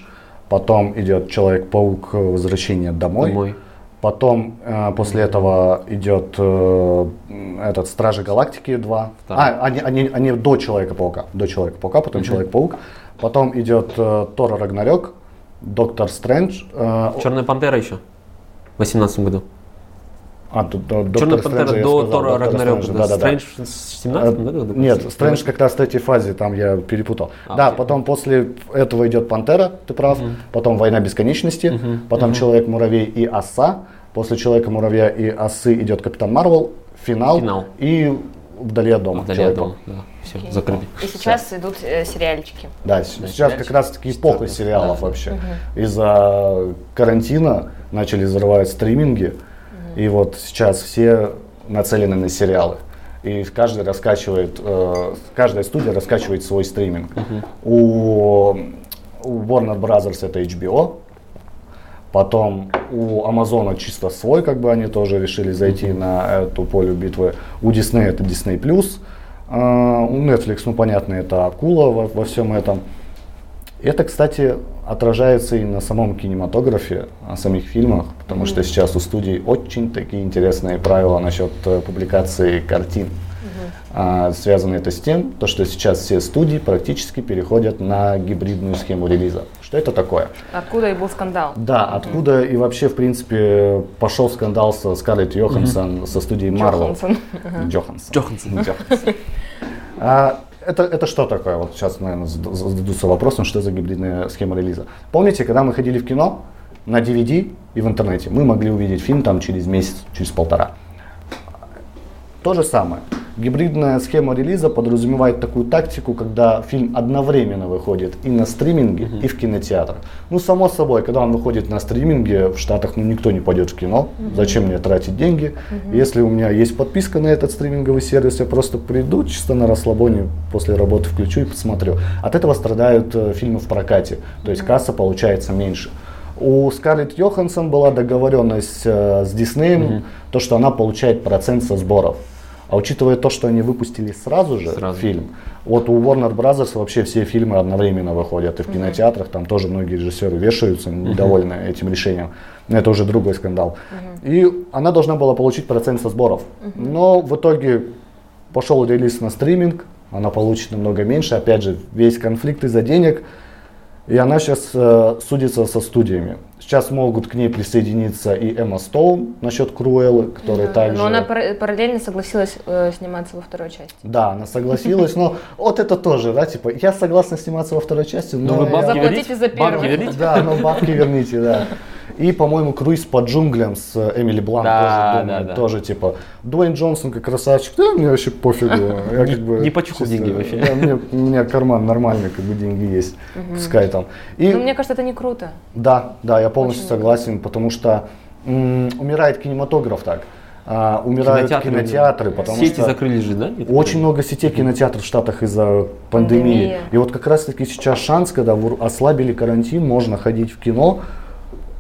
Потом идет Человек-паук э, Возвращение домой. Домой. Потом э, после этого идет э, этот Стражи Галактики 2. Второй. А, они, они, они до Человека-паука. До Человека-паука, потом Человек-паук. Потом идет э, Тор Рагнарёк, Доктор Стрэндж. э, Черная пантера еще. В 18 году. А, д- д- Доктор Черная Стрэнджа пантера до Тора Доктора Рагнарёка. Да, да-да-да. Стрэндж в 17 году? Допустим? Нет, Стрэндж как раз в третьей фазе, там я перепутал. А, да, окей. потом после этого идет Пантера, ты прав, потом Война Бесконечности, потом Человек-муравей и Оса, после Человека-муравья и Осы идет Капитан Марвел, финал, Финал. и Вдали от дома. Вдали от дома. Да, все, закрыли. И сейчас идут э, сериальчики. Да, с- сейчас как раз таки эпоха сериалов Да. вообще. Из-за карантина начали взрывать стриминги, и вот сейчас все нацелены на сериалы. И каждый раскачивает, э, каждая студия раскачивает свой стриминг. У, у Warner Brothers это HBO, Потом у Амазона чисто свой, как бы они тоже решили зайти на эту поле битвы. У Disney это Disney+. А, у Netflix, ну понятно, это акула во, во всем этом. Это, кстати, отражается и на самом кинематографе, о самих фильмах, потому что сейчас у студий очень такие интересные правила насчет э, публикации картин. А, связано это с тем, то, что сейчас все студии практически переходят на гибридную схему релиза. Что это такое? Откуда и был скандал. Да, откуда и вообще, в принципе, пошел скандал со Скарлетт Йоханссон со студией Marvel. Джоханссон. Джоханссон. Джоханссон. Джоханссон. А, это, это что такое? Вот сейчас, наверное, зад- зададутся вопросом, что за гибридная схема релиза. Помните, когда мы ходили в кино на DVD и в интернете, мы могли увидеть фильм там через месяц, через полтора. То же самое. Гибридная схема релиза подразумевает такую тактику, когда фильм одновременно выходит и на стриминге, и в кинотеатрах. Ну, само собой, когда он выходит на стриминге, в Штатах ну, никто не пойдет в кино. Зачем мне тратить деньги? Если у меня есть подписка на этот стриминговый сервис, я просто приду чисто на расслабоне, после работы включу и посмотрю. От этого страдают э, фильмы в прокате, то есть касса получается меньше. У Скарлетт Йоханссон была договоренность э, с Диснеем, то, что она получает процент со сборов. А учитывая то, что они выпустили сразу же Сразу. фильм, вот у Warner Brothers вообще все фильмы одновременно выходят, и в кинотеатрах там тоже многие режиссеры вешаются, недовольны этим решением. Но это уже другой скандал. И она должна была получить процент со сборов. Но в итоге пошел релиз на стриминг, она получит намного меньше. Опять же, весь конфликт из-за денег. И она сейчас э, судится со студиями. Сейчас могут к ней присоединиться и Эмма Стоун насчет Круэллы, которая Да, также... Но она пара- параллельно согласилась э, сниматься во второй части. Да, она согласилась, но вот это тоже, да, типа, я согласна сниматься во второй части, но... Вы бабки Заплатите за первую. Бабки верните? Да, но бабки верните, да. И, по-моему, круиз по джунглям с э, Эмили Блант Да, тоже, думаю, да, да. тоже типа Дуэйн Джонсон как красавчик, да, мне вообще пофигу. Я Не- как бы не почухал чисто- деньги вообще. да, мне- у меня карман нормальный, как бы деньги есть, пускай там. И Ну, мне кажется, это не круто. да, да, я полностью Очень согласен, потому что м, умирает кинематограф так, а, умирают Кинотеатры кинотеатры, потому Сети что закрылись же, да? очень много сетей кинотеатров в Штатах из-за пандемии. Пандемия. И вот как раз таки сейчас шанс, когда ослабили карантин, можно ходить в кино.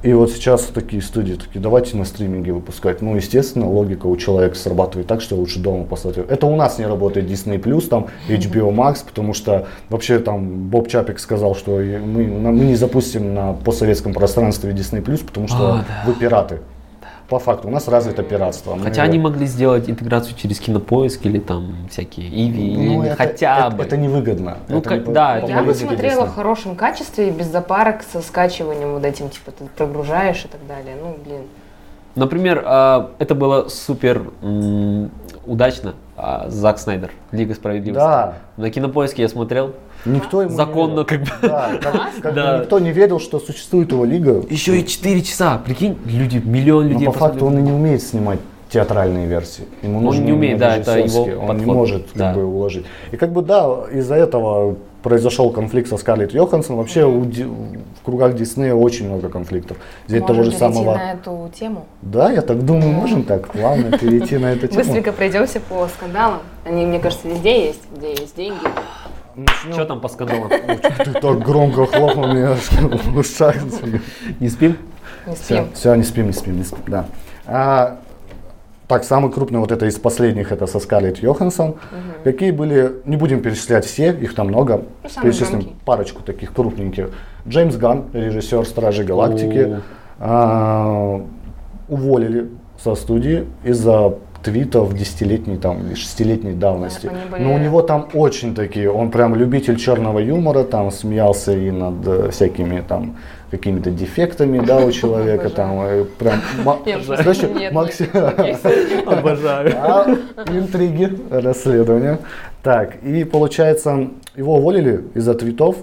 И вот сейчас такие студии такие, давайте на стриминге выпускать. Ну, естественно, логика у человека срабатывает так, что лучше дома посмотреть. Это у нас не работает Disney+, там HBO Max, потому что вообще там Боб Чапик сказал, что мы, мы не запустим на постсоветском пространстве Disney+, потому что А, да. вы пираты. По факту, у нас развито пиратство. Мы- Хотя они могли сделать интеграцию через кинопоиск или там всякие Иви, Ну, или это- хотя это- бы. Это невыгодно. Ну, Это как- не да, это Я бы смотрела в хорошем качестве, без запарок, со скачиванием вот этим, типа, ты прогружаешь и так далее. Ну, блин. Например, а, это было супер удачно. а, Зак Снайдер, Лига справедливости. Да. На кинопоиске я смотрел. Никто ему не Законно как бы. Да, как, как бы Да. никто не верил, что существует его лига. Еще и 4 часа. Прикинь, люди, миллион Но людей по факту он и не умеет снимать театральные версии. Ему Он нужны не умеет, да, это его. Он не подход. может как Да. бы уложить. И как бы да, из-за этого произошел конфликт со Скарлетт Йоханссон. Вообще у в кругах Диснея очень много конфликтов. Взять того же Можем перейти самого. на эту тему. Да, я так думаю, можем так плавно перейти на эту тему. Быстренько пройдемся по скандалам. Они, мне кажется, везде есть, где есть деньги. Начнем. Что там по скандалам? Ты так громко хлопнул меня в ушах. Не спим? Не Все, спим. все, не спим, не спим, не спим, да. А, так, самый крупный вот это из последних, это со Скарлетт Йоханссон. Какие были, не будем перечислять все, их там много. Ну, Перечислим громкие. парочку таких крупненьких. Джеймс Ганн, режиссер Стражей Галактики, а, уволили со студии из-за твитов десятилетней там или шестилетней давности. Были- Но у него там очень такие, он прям любитель черного юмора, там смеялся и над э, всякими там какими-то дефектами, да, у человека там, э, прям, ма- Я просто знаешь, нет Макси- никаких таких. Обожаю. а, интриги, расследования. Так, и получается, его уволили из-за твитов.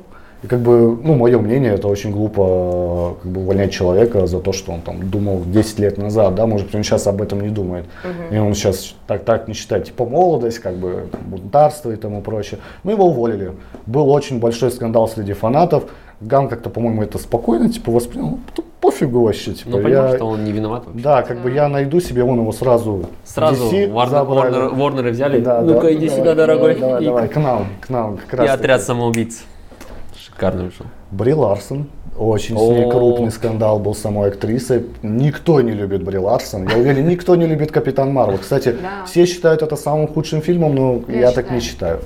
И как бы, ну, мое мнение, это очень глупо как бы, увольнять человека за то, что он там думал 10 лет назад, да, может быть, он сейчас об этом не думает. И он сейчас так, так не считает, типа, молодость, как бы, там, бунтарство и тому прочее. Мы его уволили. Был очень большой скандал среди фанатов. Ган как-то, по-моему, это спокойно, типа, воспринял, ну, пофигу вообще, типа, Ну, понимал, я- что он не виноват вообще. да, как бы я найду себе, он его сразу Сразу DC Warner, забрали. Warner- Warner взяли. Да, Ну-ка, да, иди давай, сюда, дорогой. Давай, И- давай, к нам, к нам, как раз. И отряд самоубийц. Шикарно вышел. Бри Ларсон. Очень с ней крупный скандал был с самой актрисой. Никто не любит Бри Ларсон. Я уверен, никто не любит Капитан Марвел. Кстати, Да. все считают это самым худшим фильмом, но я, Я так не считаю.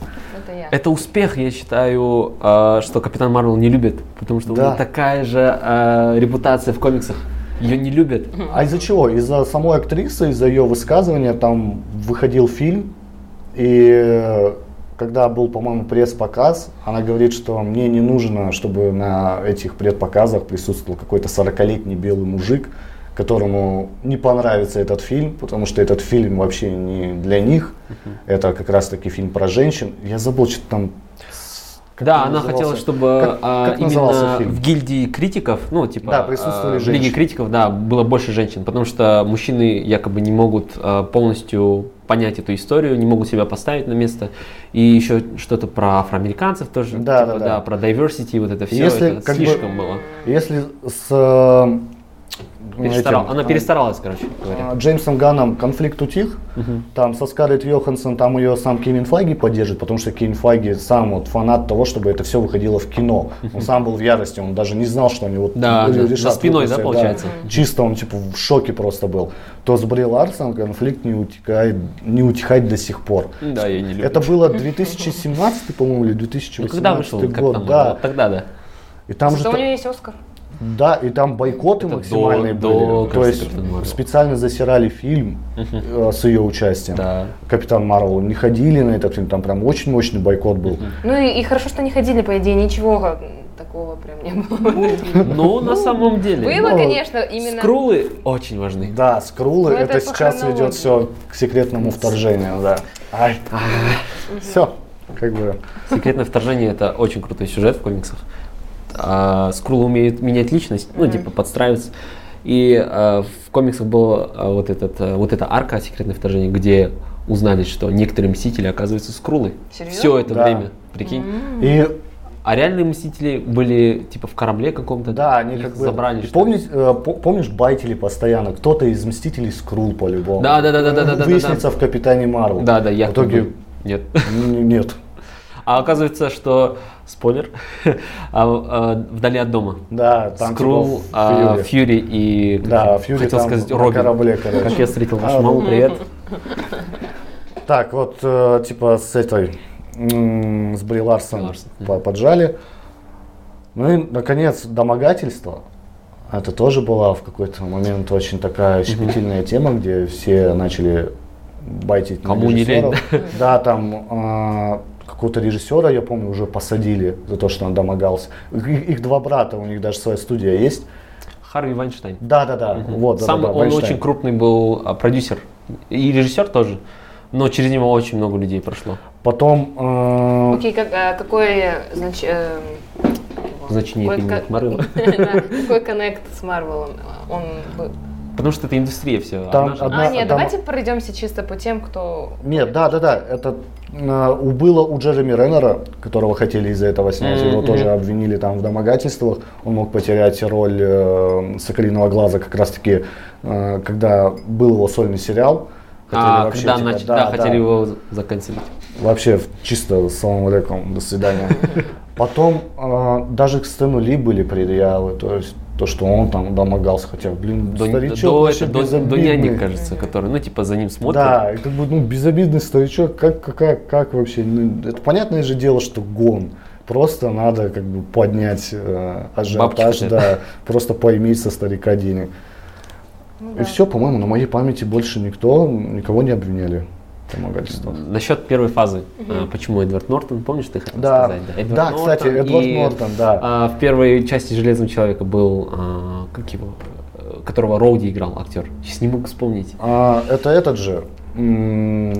Это я. Это успех, я считаю, э, что Капитан Марвел не любит, потому что у него такая же э, репутация в комиксах. Ее не любят. А из-за чего? Из-за самой актрисы, из-за ее высказывания там выходил фильм, и когда был, по-моему, пресс-показ, она говорит, что мне не нужно, чтобы на этих предпоказах присутствовал какой-то 40-летний белый мужик, которому не понравится этот фильм, потому что этот фильм вообще не для них. Это как раз таки фильм про женщин. Я забыл, что там как да, он она назывался? хотела, чтобы Как- а, как именно в гильдии критиков, ну, типа, Да, присутствовали а, в Лиге женщины. критиков, да, было больше женщин, потому что мужчины якобы не могут а, полностью понять эту историю, не могут себя поставить на место. И еще что-то про афроамериканцев тоже, Да, типа, да, да. про diversity, вот это все, Если это как бы- слишком было. Если с Перестарал- этим, Она э, перестаралась, короче говоря. а, Джеймсом Ганном конфликт утих. Там со Скарлетт Йоханссон, там ее сам Кевин Файги поддержит, потому что Кевин Файги сам вот фанат того, чтобы это все выходило в кино. Он сам был в ярости, он даже не знал, что они вот Да, ре- да, решат за спиной, да, выпустить, получается? Чисто он типа в шоке просто был. То с Бри Ларсон конфликт не утекает, не утихает до сих пор. Да, я не люблю. Это было 2017, по-моему, или 2018 ну, когда вышел год, Капитан да. Марвел? Вот Тогда, да. И там же Зато у та- него есть Оскар. Да, и там бойкоты Это максимальные до- были. до, То есть специально засирали фильм э, с ее участием. Да. Капитан Марвел не ходили на этот фильм, там прям очень мощный бойкот был. Ну и, и хорошо, что не ходили, по идее, ничего такого прям не было. Ну, на самом деле. Было, ну, конечно, именно... Скрулы очень важны. Да, скрулы, Ну, это, сейчас ведет все к секретному вторжению, да. Все, как бы. Секретное вторжение это очень крутой сюжет в комиксах. А, Скрулы умеют менять личность, ну, типа, подстраиваться. И а, в комиксах была вот, этот, а, вот эта арка секретное вторжение, где узнали, что некоторые мстители оказываются скрулы. Серьезно? Все это Да. время, прикинь. И А реальные мстители были типа в корабле каком-то. да, они их как бы. забрали. помнишь, э, по- помнишь, байтили постоянно. Кто-то из мстителей скрул по-любому. Да, да, да, да, да, да, да, Выяснится в Капитане Марвел. Да, да, В якобы. итоге Нет. нет. А оказывается, что спойлер, а, а, вдали от дома. Да, там Скрул, типа а, Фьюри. Фьюри и Да, Фьюри хотел сказать Робин. корабле, короче. Как я встретил вашу маму, привет. Так, вот, э, типа, с этой, с Бри Ларсон, Ларсон, по- поджали. Ну и, наконец, домогательство. Это тоже была в какой-то момент очень такая щепетильная тема, где все начали байтить на Кому не лень, режиссеров. Да, там какого-то режиссера, я помню, уже посадили за то, что он домогался. Их, их два брата, у них даже своя студия есть. Харви Вайнштейн. Да, да, да. Вот, да, Сам да, да, он Вайнштейн. очень крупный был а, продюсер и режиссер тоже, но через него очень много людей прошло. Потом э, Окей, как, а какой, значит, эм, Значение какой. Да, Какой коннект с Марвелом он был? Потому что это индустрия все. Там одна одна- А, нет, там- давайте пройдемся чисто по тем, кто... Нет, да, да, да. Это э, у- было у Джереми Реннера, которого хотели из-за этого снять. Его Мгм, тоже обвинили там в домогательствах. Он мог потерять роль э, Соколиного глаза как раз-таки, э, когда был его сольный сериал. Хотели А, вообще, когда типа, нач- да, хотели его заканцелить. Вообще чисто салам алейкум, до свидания. Потом э, даже к Стэну Ли были предъявы, то есть то, что он там домогался, хотя, блин, До, старичок до, вообще это, до, до няни, кажется, который, ну, типа, за ним смотрит. Да, и как бы, ну, безобидный старичок, как, как, как вообще, ну, это понятное же дело, что гон. Просто надо как бы поднять э, ажиотаж, да, просто поиметь со старика денег. Ну И да. все, по-моему, на моей памяти больше никто, никого не обвиняли в домогательствах. Насчет первой фазы. А, почему Эдвард Нортон, помнишь, ты хотел Да, сказать? Эдвард да, кстати, Нортон Эдвард и, Нортон, да. а, в первой части Железного человека был, а, как его, которого Роуди играл, актер. Сейчас не могу вспомнить. А, это этот же, м,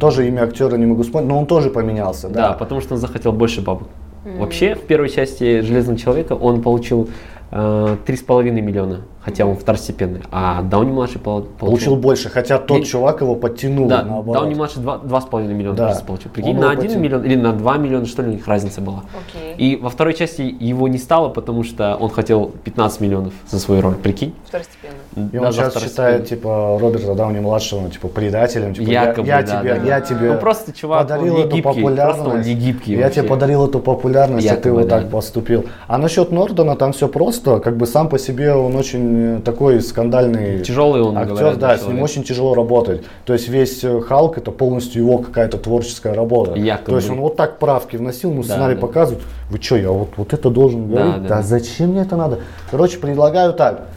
тоже имя актера не могу вспомнить, но он тоже поменялся, Да, да. потому что он захотел больше бабок. Вообще, в первой части Железного человека он получил э, три с половиной миллиона, хотя он второстепенный. А Дауни младший пол- Получил больше, хотя тот Не- чувак его подтянул Да, наоборот. Дауни младший два, два с половиной миллиона Да. получил. Прикинь, Он на его один потянул. миллион или на два миллиона, что ли, у них разница была. Окей. И во второй части его не стало, потому что он хотел 15 миллионов за свою роль, прикинь? Второстепенно. И Да, он сейчас второстепенный. считает, типа, Роберта Дауни младшего, типа, предателем. Типа, я- Якобы, я, да, тебе, да, я тебе Ну, просто чувак, он подарил не эту гибкий, популярность. просто он не гибкий Я вообще. тебе подарил эту популярность, а ты Якобы, вот да. так поступил. А насчет Нортона там все просто. Как бы сам по себе он очень такой скандальный Тяжелый он, актер, говорят, да, с ним очень тяжело работать. То есть весь э, Халк это полностью его какая-то творческая работа. Якобы. То есть он вот так правки вносил, ему Да, сценарий да. показывают. Вы что, я вот, вот это должен говорить? да, Да, да. зачем мне это надо? Короче, предлагаю так.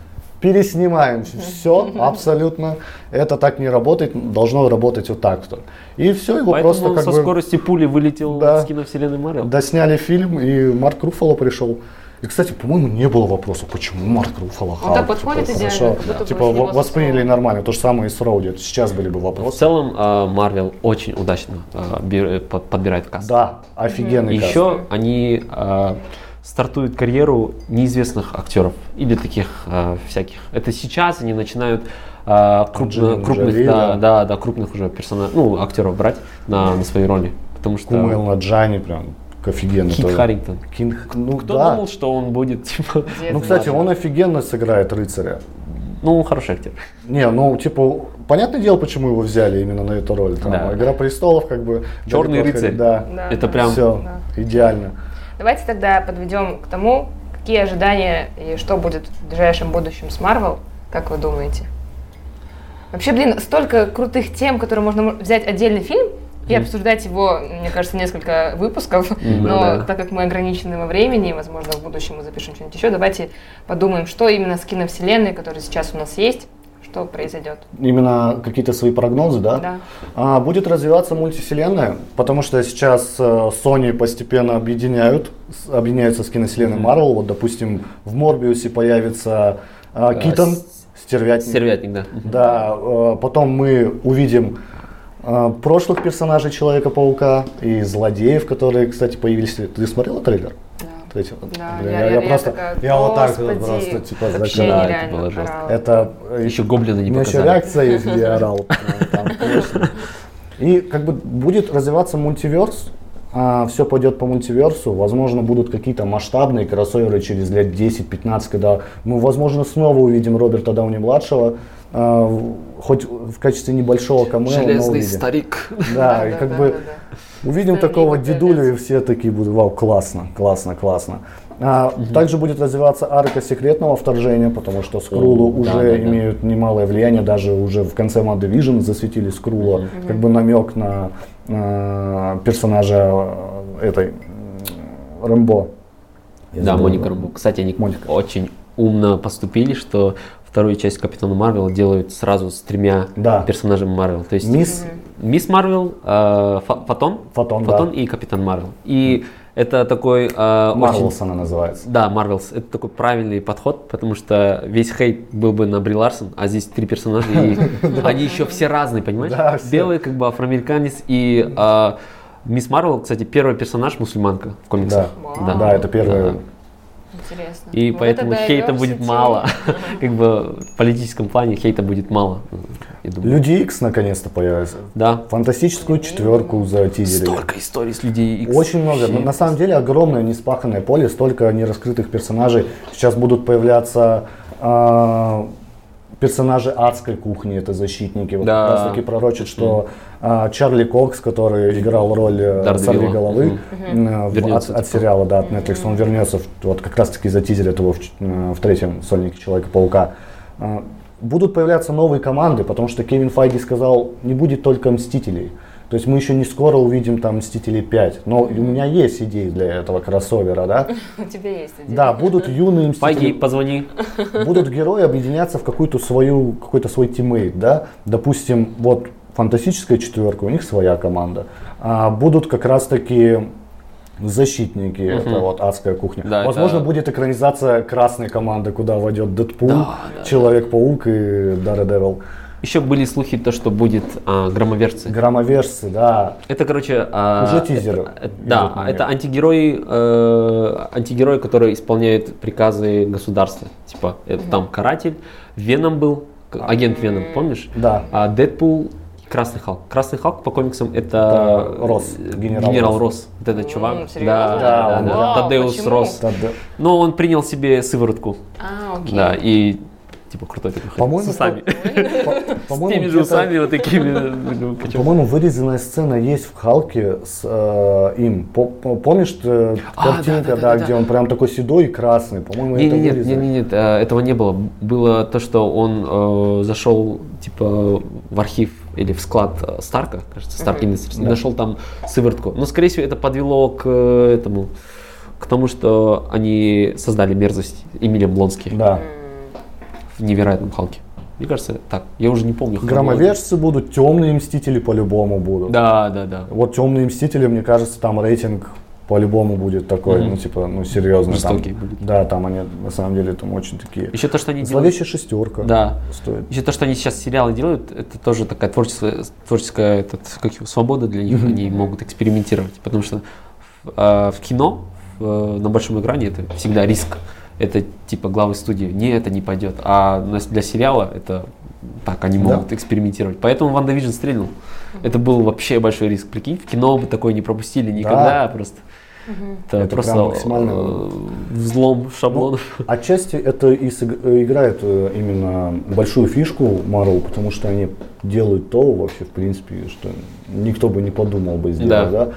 Переснимаем все абсолютно. Это так не работает, должно работать вот так. вот. И все, его Поэтому просто он как со бы скоростью пули вылетел Да. с киновселенной Марвел. досняли фильм, и Марк Руффало пришел. И, кстати, по-моему, не было вопроса, почему Марк Руфало Он так подходит идеально, хорошо. Типа в- восприняли нормально. То же самое и с Роуди. Сейчас были бы В вопросы. целом, а, Марвел очень удачно а, под- подбирает каст. Да, офигенный каст. Еще они а, стартуют карьеру неизвестных актеров или таких а, всяких. Это сейчас они начинают а, крупно- крупных, Джоли, да, да. да, да, крупных уже персонажей, ну, актеров брать на, на свои роли. Потому что Кумайл Наджани прям офигенный. Кит тоже. Харрингтон. Кинг, ну Кто да. думал, что он будет, типа, Дед Ну, кстати, он офигенно сыграет рыцаря. ну, хороший актер. Не, ну, типа, понятное дело, почему его взяли именно на эту роль. Там, Да. Игра престолов, как бы. Черный далеко рыцарь. Да. Да, Это прям Все, Да. идеально. Давайте тогда подведем к тому, какие ожидания и что будет в ближайшем будущем с Марвел, как вы думаете? Вообще, блин, столько крутых тем, которые можно мо- взять отдельный фильм и обсуждать его, мне кажется, несколько выпусков, но так как мы ограничены во времени, возможно, в будущем мы запишем что-нибудь еще, давайте подумаем, что именно с киновселенной, которая сейчас у нас есть, что произойдет. Именно какие-то свои прогнозы, да? Да. А, будет развиваться мультивселенная, потому что сейчас э, Sony постепенно объединяют, объединяются с киновселенной Marvel. Вот, допустим, в Морбиусе появится э, Китон, с- стервятник. Стервятник, да. Да, э, потом мы увидим прошлых персонажей Человека-паука и злодеев, которые, кстати, появились. Ты смотрела трейлер? Да. Третьего? Да, Блин, я- я, я- я просто, такая, я вот так «Господи, вот просто типа Вообще. Да, это нереально было жестко. Это Еще гоблина не у меня еще показали. реакция есть, где я орал. И как бы будет развиваться мультиверс, все пойдет по мультиверсу, возможно, будут какие-то масштабные кроссоверы через лет 10-15, когда мы, возможно, снова увидим Роберта Дауни-младшего, а, хоть в качестве небольшого камео, Железный увидим. старик. Да, и как бы увидим такого дедулю, и все такие будут, вау, классно, классно, классно. А, Также будет развиваться арка секретного вторжения, потому что да, уже да, да. имеют немалое влияние, даже уже в конце Mad Division засветили Скрула, как бы намек на э, персонажа э, этой Рэмбо. Я Да, забыл. Моника Рамбо. Кстати, они Моника. очень умно поступили, что вторую часть Капитана Марвела делают сразу с тремя Да. персонажами Марвел. То есть Мисс Мисс Марвел, э, Фа- Фотон, Фотон, да. и Капитан Марвел. И это такой э, очень- Marvels она называется. Да, Marvels. Это такой правильный подход, потому что весь хейт был бы на Бри Ларсон, а здесь три персонажа, и они еще все разные, понимаешь? Да. Белый, как бы афроамериканец, и э, Мисс Марвел, кстати, первый персонаж мусульманка в комиксах. Вау. Да, это первое. Интересно. И Вот поэтому это хейта будет мало. Как бы в политическом плане хейта будет мало. Люди Икс наконец-то появятся. Да. Фантастическую четверку затизерили. Столько историй с людей Икс. Очень много. На- На самом деле огромное неспаханное поле, столько нераскрытых персонажей. Сейчас будут появляться а, персонажи адской кухни, это защитники. Вот Да. как раз таки пророчат, что а, Чарли Кокс, который играл роль сорви головы э, в- Вернется, от, от типа. сериала, да, от Netflix, он вернется, в- вот как раз таки затизерят его в, э, в третьем сольнике Человека-паука. А, Будут появляться новые команды, потому что Кевин Файги сказал, не будет только Мстителей. То есть мы еще не скоро увидим там Мстителей 5. Но у меня есть идеи для этого кроссовера, да? У тебя есть идея. Да, будут юные Пойди, Мстители. позвони. Будут герои объединяться в какую-то свою, какой-то свой тиммейт, да? Допустим, вот фантастическая четверка, у них своя команда. А будут как раз-таки защитники, это вот адская кухня. Да, Возможно, это- будет экранизация красной команды, куда войдет Дэдпул, Да, да, Человек-паук и Daredevil. Еще были слухи, то, что будет а, громоверцы. Громоверсы, да. Это, короче... а, Уже тизеры это- это- идут да, это антигерои, э, антигерои, которые исполняют приказы государства. Типа, это там Каратель, Веном был, к- агент Веном, помнишь? Да. А Дэдпул и Красный Халк. Красный Халк по комиксам это... Это Росс, э, генерал Генерал Росс. Росс. Вот этот чувак. серьезно? Да, да, да, да. Вау, Тадеус почему? Росс. Да-да. Но он принял себе сыворотку. А, окей. Да, и типа крутой такой. По-моему, с усами. По- С по-моему, теми же усами вот такими. ну? По-моему, вырезанная сцена есть в Халке с э, им. По- по- Помнишь э, А, картинка, да, где он прям такой седой и красный? По-моему, это не, нет, нет, э, этого не было. Было то, что он э, зашел типа в архив или в склад Старка, кажется, Stark Industries, и нашел там сыворотку. Но, скорее всего, это подвело к этому, к тому, что они создали мерзость Эмилия Блонский Да. В невероятном Халке. Мне кажется, так. Я уже не помню. Громовержцы будут, темные мстители по-любому будут. Да, да, да. Вот темные мстители, мне кажется, там рейтинг по-любому будет такой, Мгм. ну, типа, ну, серьезный. там. Жестокий будет. Да, там они, на самом деле, там очень такие. Еще то, что они делают. Зловещая шестерка. Да. Стоит. Еще то, что они сейчас сериалы делают, это тоже такая творческая, творческая этот, как его, свобода для них. Мгм. Они могут экспериментировать. Потому что в, а, в кино э, на большом экране это всегда риск. Это типа главы студии. Не, это не пойдет. А для сериала это так, они Да. могут экспериментировать. Поэтому Ван Division стрельнул. Это был вообще большой риск. Прикинь, в кино бы такое не пропустили никогда просто. Это, Это просто максимально- э, взлом шаблонов. Отчасти это и э, играет э, именно большую фишку Marvel, потому что они делают то вообще, в принципе, что никто бы не подумал бы сделать, Да. да?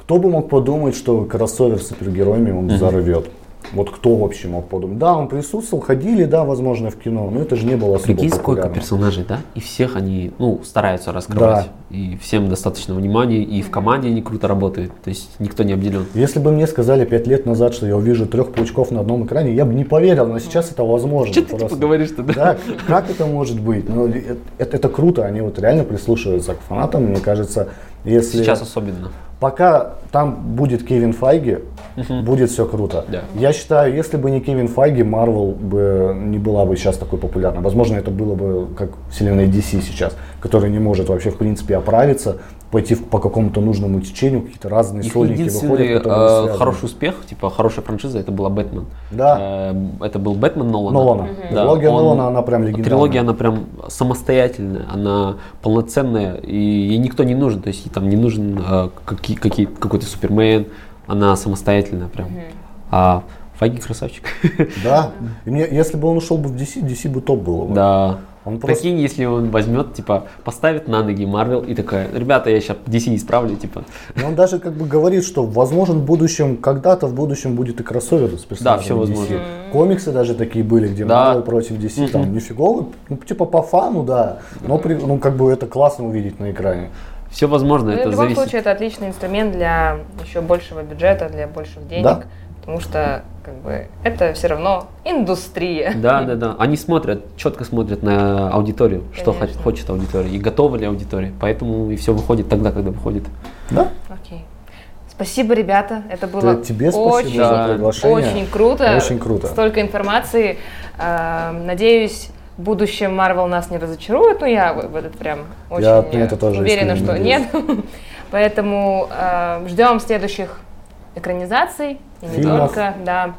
Кто бы мог подумать, что кроссовер с супергероями он взорвет? Вот кто вообще мог подумать? Да, он присутствовал, ходили, да, возможно, в кино, но это же не было особо Прикинь, сколько персонажей, да? И всех они, ну, стараются раскрывать. И всем достаточно внимания, и в команде они круто работают. То есть никто не обделен. Если бы мне сказали пять лет назад, что я увижу трех паучков на одном экране, я бы не поверил, но сейчас это возможно. Что ты типа просто. говоришь-то, да? Да, как это может быть? Ну, это- это круто, они вот реально прислушиваются к фанатам, мне кажется, если... Сейчас особенно. Пока там будет Кевин Файги, будет все круто. Да. Я считаю, если бы не Кевин Файги, Марвел бы не была бы сейчас такой популярной. Возможно, это было бы как вселенная DC сейчас, которая не может вообще в принципе оправиться, пойти в- по какому-то нужному течению, какие-то разные Их сольники единственный выходят, э, хороший успех, типа хорошая франшиза, это была Бэтмен. Да. Э, это был Бэтмен Нолана. Нолана. Да, Трилогия он- Нолана, она прям легендарная. Трилогия, она прям самостоятельная, она полноценная, и ей никто не нужен. То есть ей там не нужен э, какие, какие, какой-то Супермен, она самостоятельная прям. А Файги красавчик. Да. И мне, если бы он ушел бы в DC, DC бы топ было. бы. Да. Он просто Прикинь, если он возьмет, типа, поставит на ноги Марвел и такая, ребята, я сейчас DC исправлю, типа. Но он даже как бы говорит, что возможно в будущем, когда-то в будущем будет и кроссовер с персонажами всё возможно. DC. Комиксы даже такие были, где Да. Marvel против DC, там нифигово, ну типа по фану, да, но при- ну как бы это классно увидеть на экране. Все возможно, Ну, это в любом зависит. случае, это отличный инструмент для еще большего бюджета, для больших денег. Да. Потому что как бы, это все равно индустрия. Да, да, да. Они смотрят, четко смотрят на аудиторию, что хо- Конечно. хочет аудитория и готова ли аудитория. Поэтому и все выходит тогда, когда выходит. Да? Окей. Спасибо, ребята. Это было Т- Тебе очень, за Да. приглашение. очень круто. Очень круто. Столько информации. А, Надеюсь, в будущем Marvel нас не разочарует. Ну, я в этот прям очень Я это тоже уверена, что надеюсь. нет. Поэтому а, ждем следующих экранизаций. И не Фильмов. только, да.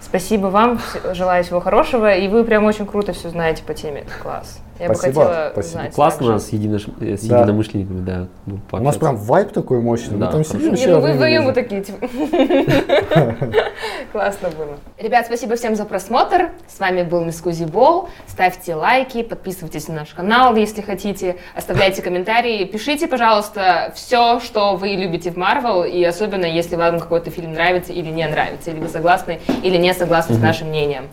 Спасибо вам, желаю всего хорошего. И вы прям очень круто все знаете по теме. Это класс. Я Спасибо, бы хотела спасибо. знать. Классно также. с, единош- с Да. единомышленниками, да. ну, У нас прям вайб такой мощный. Да, Мы там сидим Не, все ну вы вдвоем вот такие, типа. Классно было. Ребят, спасибо всем за просмотр. С вами был Мискузи Бол. Ставьте лайки, подписывайтесь на наш канал, если хотите. Оставляйте комментарии. Пишите, пожалуйста, все, что вы любите в Марвел. И особенно, если вам какой-то фильм нравится или не нравится. Или вы согласны или не согласны с нашим мнением.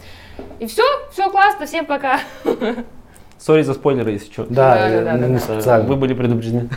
И все, все классно, всем пока. Сори за спойлеры, если что. Да, Да, да, да, да. Вы были предупреждены.